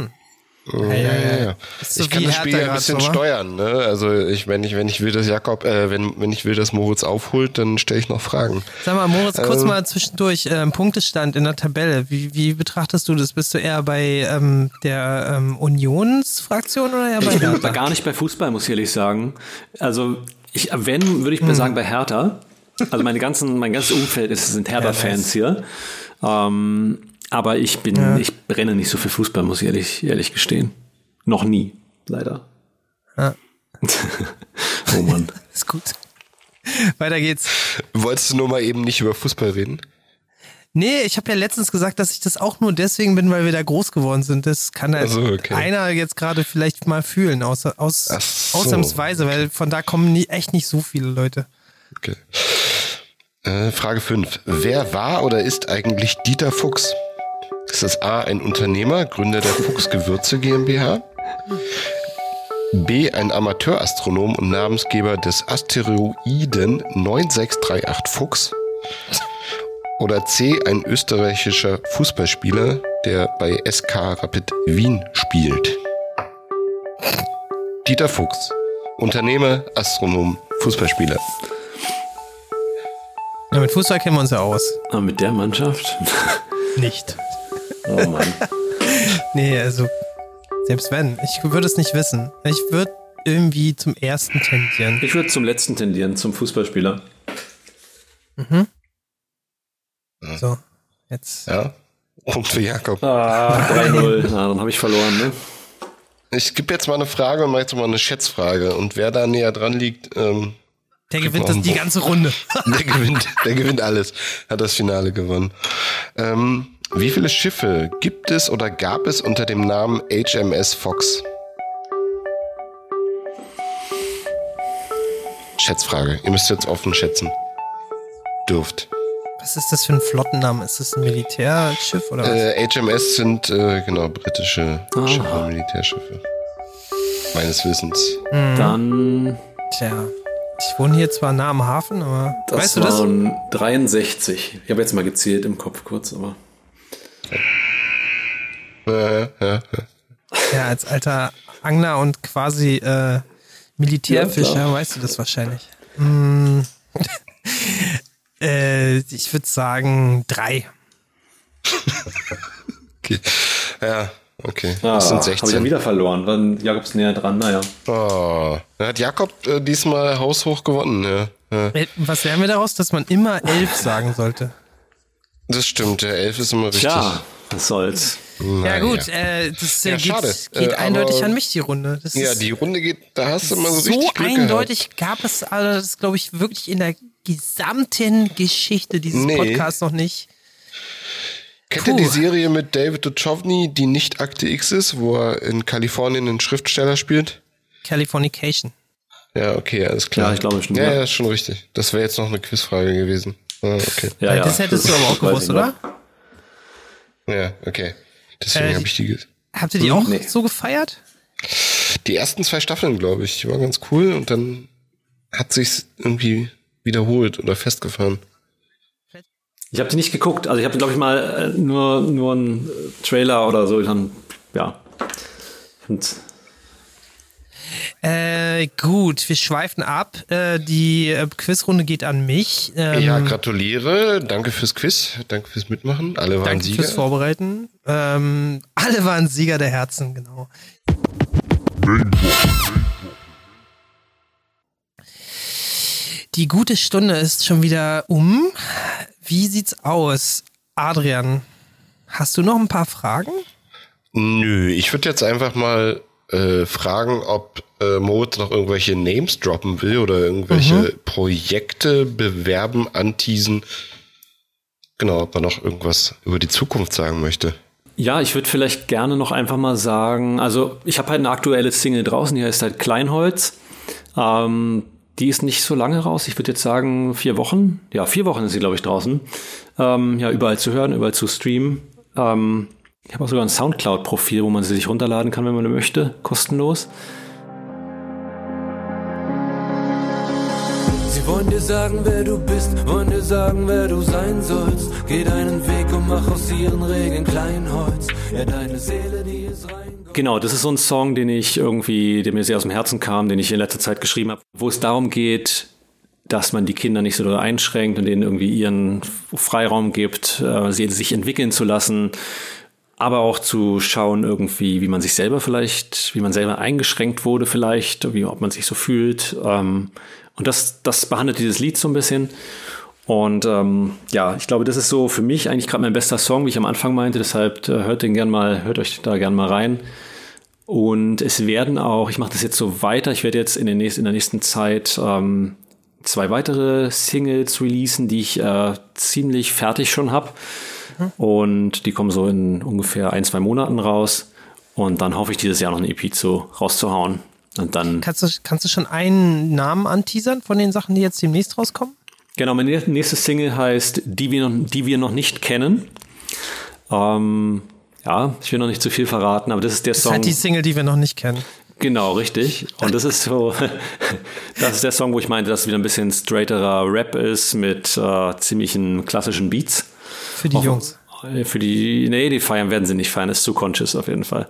Ja, ja, ja. So ich kann das Spiel ja ein bisschen so, steuern, ne? Also ich, wenn ich, wenn ich will, dass Jakob, äh, wenn, wenn ich will, dass Moritz aufholt, dann stelle ich noch Fragen. Sag mal, Moritz, kurz Ähm. mal zwischendurch, ähm, Punktestand in der Tabelle. Wie, wie betrachtest du das? Bist du eher bei ähm, der ähm, Unionsfraktion oder eher bei Ich bin Hertha? gar nicht bei Fußball, muss ich ehrlich sagen. Also, ich, wenn, würde ich mal sagen, bei Hertha. Also meine ganzen, mein ganzes Umfeld ist, sind Hertha-Fans hier. Ähm, aber ich bin, ich brenne nicht so für Fußball, muss ich ehrlich, ehrlich gestehen. Noch nie, leider. Ja. oh Mann. Ist gut. Weiter geht's. Wolltest du nur mal eben nicht über Fußball reden? Nee, ich habe ja letztens gesagt, dass ich das auch nur deswegen bin, weil wir da groß geworden sind. Das kann halt Ach so, okay. einer jetzt gerade vielleicht mal fühlen, außer, aus, so. ausnahmsweise, weil von da kommen nie, echt nicht so viele Leute. Okay. Äh, Frage 5. Wer war oder ist eigentlich Dieter Fuchs? Ist das A, ein Unternehmer, Gründer der Fuchs Gewürze GmbH? B, ein Amateurastronom und Namensgeber des Asteroiden 9638 Fuchs? Oder C, ein österreichischer Fußballspieler, der bei SK Rapid Wien spielt? Dieter Fuchs. Unternehmer, Astronom, Fußballspieler. Ja, mit Fußball kennen wir uns ja aus. Aber mit der Mannschaft? Nicht. Oh Mann. Nee, also selbst wenn. Ich würde es nicht wissen. Ich würde irgendwie zum ersten tendieren. Ich würde zum letzten tendieren, zum Fußballspieler. So, jetzt. Ja? Punkt für Jakob. Ah, 3-0. Na, dann habe ich verloren, ne? Ich gebe jetzt mal eine Frage und mache jetzt mal eine Schätzfrage. Und wer da näher dran liegt, ähm, Der gewinnt das die ganze Runde. der gewinnt, der gewinnt alles. Hat das Finale gewonnen. Ähm, wie viele Schiffe gibt es oder gab es unter dem Namen HMS Fox? Schätzfrage. Ihr müsst jetzt offen schätzen. Dürft. Was ist das für ein Flottenname? Ist das ein Militärschiff oder was? Äh, HMS sind äh, genau britische Ah. Schiffe, Militärschiffe. Meines Wissens. Dann, Tja. Ich wohne hier zwar nah am Hafen, aber das weißt du das? waren 63. Ich habe jetzt mal gezählt im Kopf kurz, aber. Ja, als alter Angler und quasi äh, Militärfischer Ja, weißt du das wahrscheinlich. Mm. äh, ich würde sagen drei. Okay. Ja, okay. Ah, das sind Habe ich 16. dann wieder verloren. Dann Jakobs näher dran, naja. Oh, da hat Jakob äh, diesmal haushoch gewonnen, ja. ja. Äh, Was lernen wir daraus, dass man immer elf sagen sollte? Das stimmt, der Elf ist immer richtig. Tja, was soll's. Ja Naja. gut, äh, das äh, Ja, geht, schade. geht Äh, eindeutig an mich die Runde. Das Ja, ist die Runde geht, da hast du mal so, so richtig Glück eindeutig gab es also das glaube ich wirklich in der gesamten Geschichte dieses Nee. Podcasts noch nicht. Kennt ihr die Serie mit David Duchovny, die nicht Akte X ist, wo er in Kalifornien einen Schriftsteller spielt? Californication. Ja, okay, alles klar. Ja, ich glaube schon, Ja, ja. ja, ist schon richtig. Das wäre jetzt noch eine Quizfrage gewesen. Ah, okay. Ja, ja. das hättest du aber auch gewusst, ich oder? noch. Ja, okay. Deswegen Äh, habe ich die. ge- Habt ihr die auch Nee. so gefeiert? Die ersten zwei Staffeln, glaube ich, die waren ganz cool und dann hat sich's irgendwie wiederholt oder festgefahren. Ich habe die nicht geguckt. Also ich habe, glaube ich, mal äh, nur, nur einen Trailer oder so. Dann, ja. Und Äh, gut, wir schweifen ab. Äh, die äh, Quizrunde geht an mich. Ähm, Ja, gratuliere. Danke fürs Quiz. Danke fürs Mitmachen. Alle waren danke Sieger. fürs Vorbereiten. Ähm, alle waren Sieger der Herzen, genau. Die gute Stunde ist schon wieder um. Wie sieht's aus? Adrian, hast du noch ein paar Fragen? Nö, ich würde jetzt einfach mal äh, fragen, ob äh, Moritz noch irgendwelche Names droppen will oder irgendwelche Mhm. Projekte bewerben, anteasen. Genau, ob er noch irgendwas über die Zukunft sagen möchte. ja, ich würde vielleicht gerne noch einfach mal sagen, also ich habe halt eine aktuelle Single draußen, die heißt halt Kleinholz. Ähm, die ist nicht so lange raus. Ich würde jetzt sagen vier Wochen. Ja, vier Wochen ist sie, glaube ich, draußen. Ähm, ja, überall zu hören, überall zu streamen. Ähm, ich habe auch sogar ein Soundcloud-Profil, wo man sie sich runterladen kann, wenn man möchte, kostenlos. Sie wollen dir sagen, wer du bist, wollen dir sagen, wer du sein sollst. Geh deinen Weg und mach aus ihren Regeln Kleinholz. Ja, deine Seele, die ist rein. Genau, das ist so ein Song, den ich irgendwie, der mir sehr aus dem Herzen kam, den ich in letzter Zeit geschrieben habe, wo es darum geht, dass man die Kinder nicht so einschränkt und denen irgendwie ihren Freiraum gibt, äh, sie sich entwickeln zu lassen, aber auch zu schauen irgendwie, wie man sich selber vielleicht, wie man selber eingeschränkt wurde vielleicht, wie ob man sich so fühlt. Ähm, und das, das behandelt dieses Lied so ein bisschen. Und ähm, ja, ich glaube, das ist so für mich eigentlich gerade mein bester Song, wie ich am Anfang meinte. Deshalb äh, hört den gern mal, hört euch da gern mal rein. Und es werden auch, ich mache das jetzt so weiter, ich werde jetzt in, den nächsten, in der nächsten Zeit ähm, zwei weitere Singles releasen, die ich äh, ziemlich fertig schon habe. Und die kommen so in ungefähr ein, zwei Monaten raus. Und dann hoffe ich, dieses Jahr noch eine EP zu, rauszuhauen. Und dann. Kannst du, kannst du schon einen Namen anteasern von den Sachen, die jetzt demnächst rauskommen? Genau, meine nächste Single heißt Die wir noch, die wir noch nicht kennen. Ähm, ja, ich will noch nicht zu viel verraten, aber das ist der das Song. Das ist halt die Single, die wir noch nicht kennen. Genau, richtig. Und das ist so, das ist der Song, wo ich meinte, dass es wieder ein bisschen straighterer Rap ist mit äh, ziemlichen klassischen Beats. Für die Jungs. Für die, nee, die feiern werden sie nicht feiern, ist zu conscious auf jeden Fall.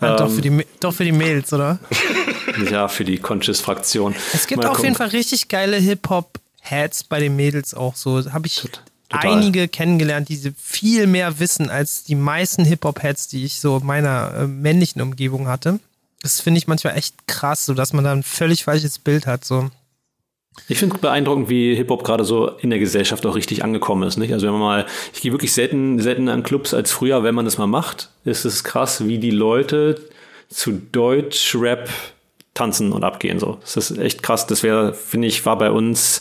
Ja, ähm, doch, für die, doch für die Mails, oder? ja, für die Conscious-Fraktion. Es gibt Mal auf gucken. jeden Fall richtig geile Hip-Hop-Hats bei den Mädels auch so. Habe ich Total. einige kennengelernt, die viel mehr wissen als die meisten Hip-Hop-Hats, die ich so in meiner äh, männlichen Umgebung hatte. Das finde ich manchmal echt krass, so dass man da ein völlig falsches Bild hat. So. Ich finde beeindruckend, wie Hip-Hop gerade so in der Gesellschaft auch richtig angekommen ist. Nicht? Also wenn man mal, ich gehe wirklich selten, selten an Clubs als früher, wenn man das mal macht, ist es krass, wie die Leute zu Deutsch-Rap tanzen und abgehen. So. Das ist echt krass. Das wäre, finde ich, war bei uns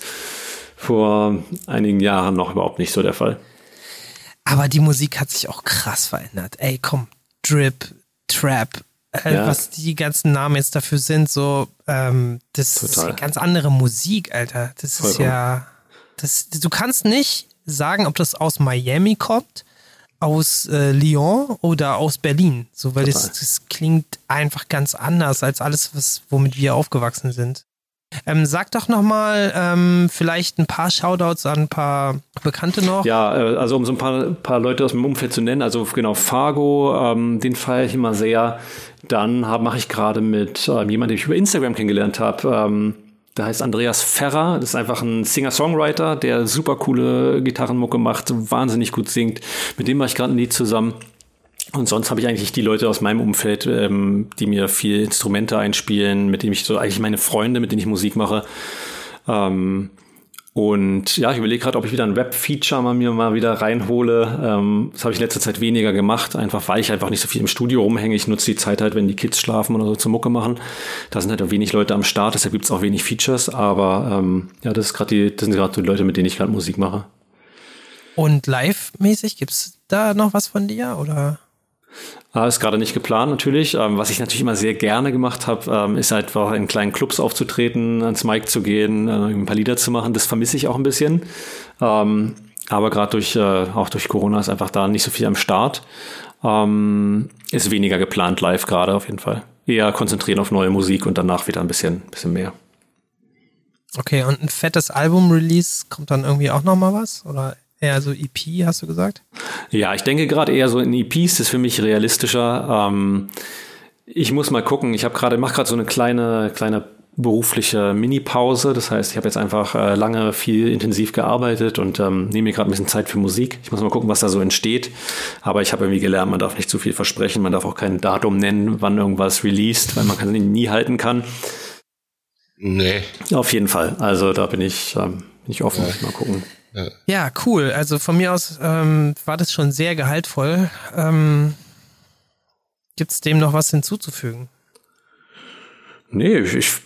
vor einigen Jahren noch überhaupt nicht so der Fall. Aber die Musik hat sich auch krass verändert. Ey, komm, Drip, Trap, äh, ja. was die ganzen Namen jetzt dafür sind, so, ähm, das Total. ist ganz andere Musik, Alter. Das Vollkommen. ist ja, das, du kannst nicht sagen, ob das aus Miami kommt, aus äh, Lyon oder aus Berlin, so, weil das, das, klingt einfach ganz anders als alles, was, womit wir aufgewachsen sind. Ähm, sag doch nochmal ähm, vielleicht ein paar Shoutouts an ein paar Bekannte noch. Ja, äh, also um so ein paar, paar Leute aus dem Umfeld zu nennen, also genau, Fargo, ähm, den feiere ich immer sehr. Dann mache ich gerade mit ähm, jemandem, den ich über Instagram kennengelernt habe. Ähm, der heißt Andreas Ferrer. Das ist einfach ein Singer-Songwriter, der super coole Gitarrenmucke macht, wahnsinnig gut singt. Mit dem mache ich gerade ein Lied zusammen. Und sonst habe ich eigentlich die Leute aus meinem Umfeld, ähm, die mir viel Instrumente einspielen, mit denen ich so eigentlich meine Freunde, mit denen ich Musik mache. Ähm, und ja, ich überlege gerade, ob ich wieder ein Web-Feature mal mir mal wieder reinhole. Ähm, das habe ich in letzter Zeit weniger gemacht, einfach weil ich einfach nicht so viel im Studio rumhänge. Ich nutze die Zeit halt, wenn die Kids schlafen oder so zur Mucke machen. Da sind halt auch wenig Leute am Start, deshalb gibt es auch wenig Features. Aber ähm, ja, das ist gerade die, das sind gerade die Leute, mit denen ich gerade Musik mache. Und live-mäßig gibt's da noch was von dir oder? Ah, ist gerade nicht geplant natürlich. Ähm, was ich natürlich immer sehr gerne gemacht habe, ähm, ist halt in kleinen Clubs aufzutreten, ans Mic zu gehen, äh, ein paar Lieder zu machen. Das vermisse ich auch ein bisschen. Ähm, aber gerade durch, äh, auch durch Corona ist einfach da nicht so viel am Start. Ähm, ist weniger geplant live gerade auf jeden Fall. Eher konzentrieren auf neue Musik und danach wieder ein bisschen, bisschen mehr. Okay, und ein fettes Album-Release kommt dann irgendwie auch nochmal was? Oder Eher so EP, hast du gesagt? Ja, ich denke gerade eher so in EPs, das ist für mich realistischer. Ähm, ich muss mal gucken. Ich habe gerade, mache gerade so eine kleine, kleine berufliche Mini-Pause. Das heißt, ich habe jetzt einfach äh, lange viel intensiv gearbeitet und ähm, nehme mir gerade ein bisschen Zeit für Musik. Ich muss mal gucken, was da so entsteht. Aber ich habe irgendwie gelernt, man darf nicht zu viel versprechen, man darf auch kein Datum nennen, wann irgendwas released, weil man kann nie halten kann. Nee. Auf jeden Fall. Also da bin ich, ähm, bin ich offen. Ja. Mal gucken. Ja. ja, cool. Also von mir aus ähm, war das schon sehr gehaltvoll. Ähm, Gibt es dem noch was hinzuzufügen? Nee, ich,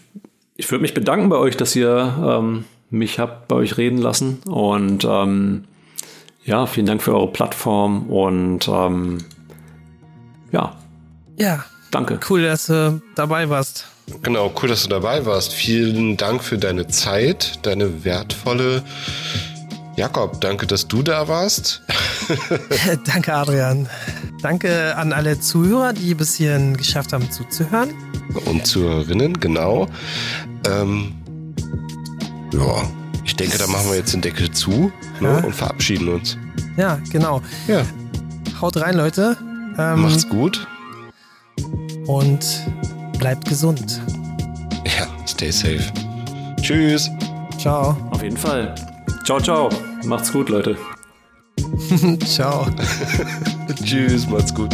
ich würde mich bedanken bei euch, dass ihr ähm, mich habt bei euch reden lassen. Und ähm, ja, vielen Dank für eure Plattform und ähm, ja. Ja. Danke. Cool, dass du dabei warst. Genau, cool, dass du dabei warst. Vielen Dank für deine Zeit, deine wertvolle Jakob, danke, dass du da warst. danke, Adrian. Danke an alle Zuhörer, die bis hierhin geschafft haben zuzuhören. Und Zuhörerinnen, genau. Ähm, Ja, ich denke, da machen wir jetzt den Deckel zu ne, Ja. und verabschieden uns. Ja, genau. Ja, Haut rein, Leute. Ähm, macht's gut. und bleibt gesund. Ja, stay safe. Tschüss. Ciao. Auf jeden Fall. Ciao, ciao. Macht's gut, Leute. Ciao. Tschüss, macht's gut.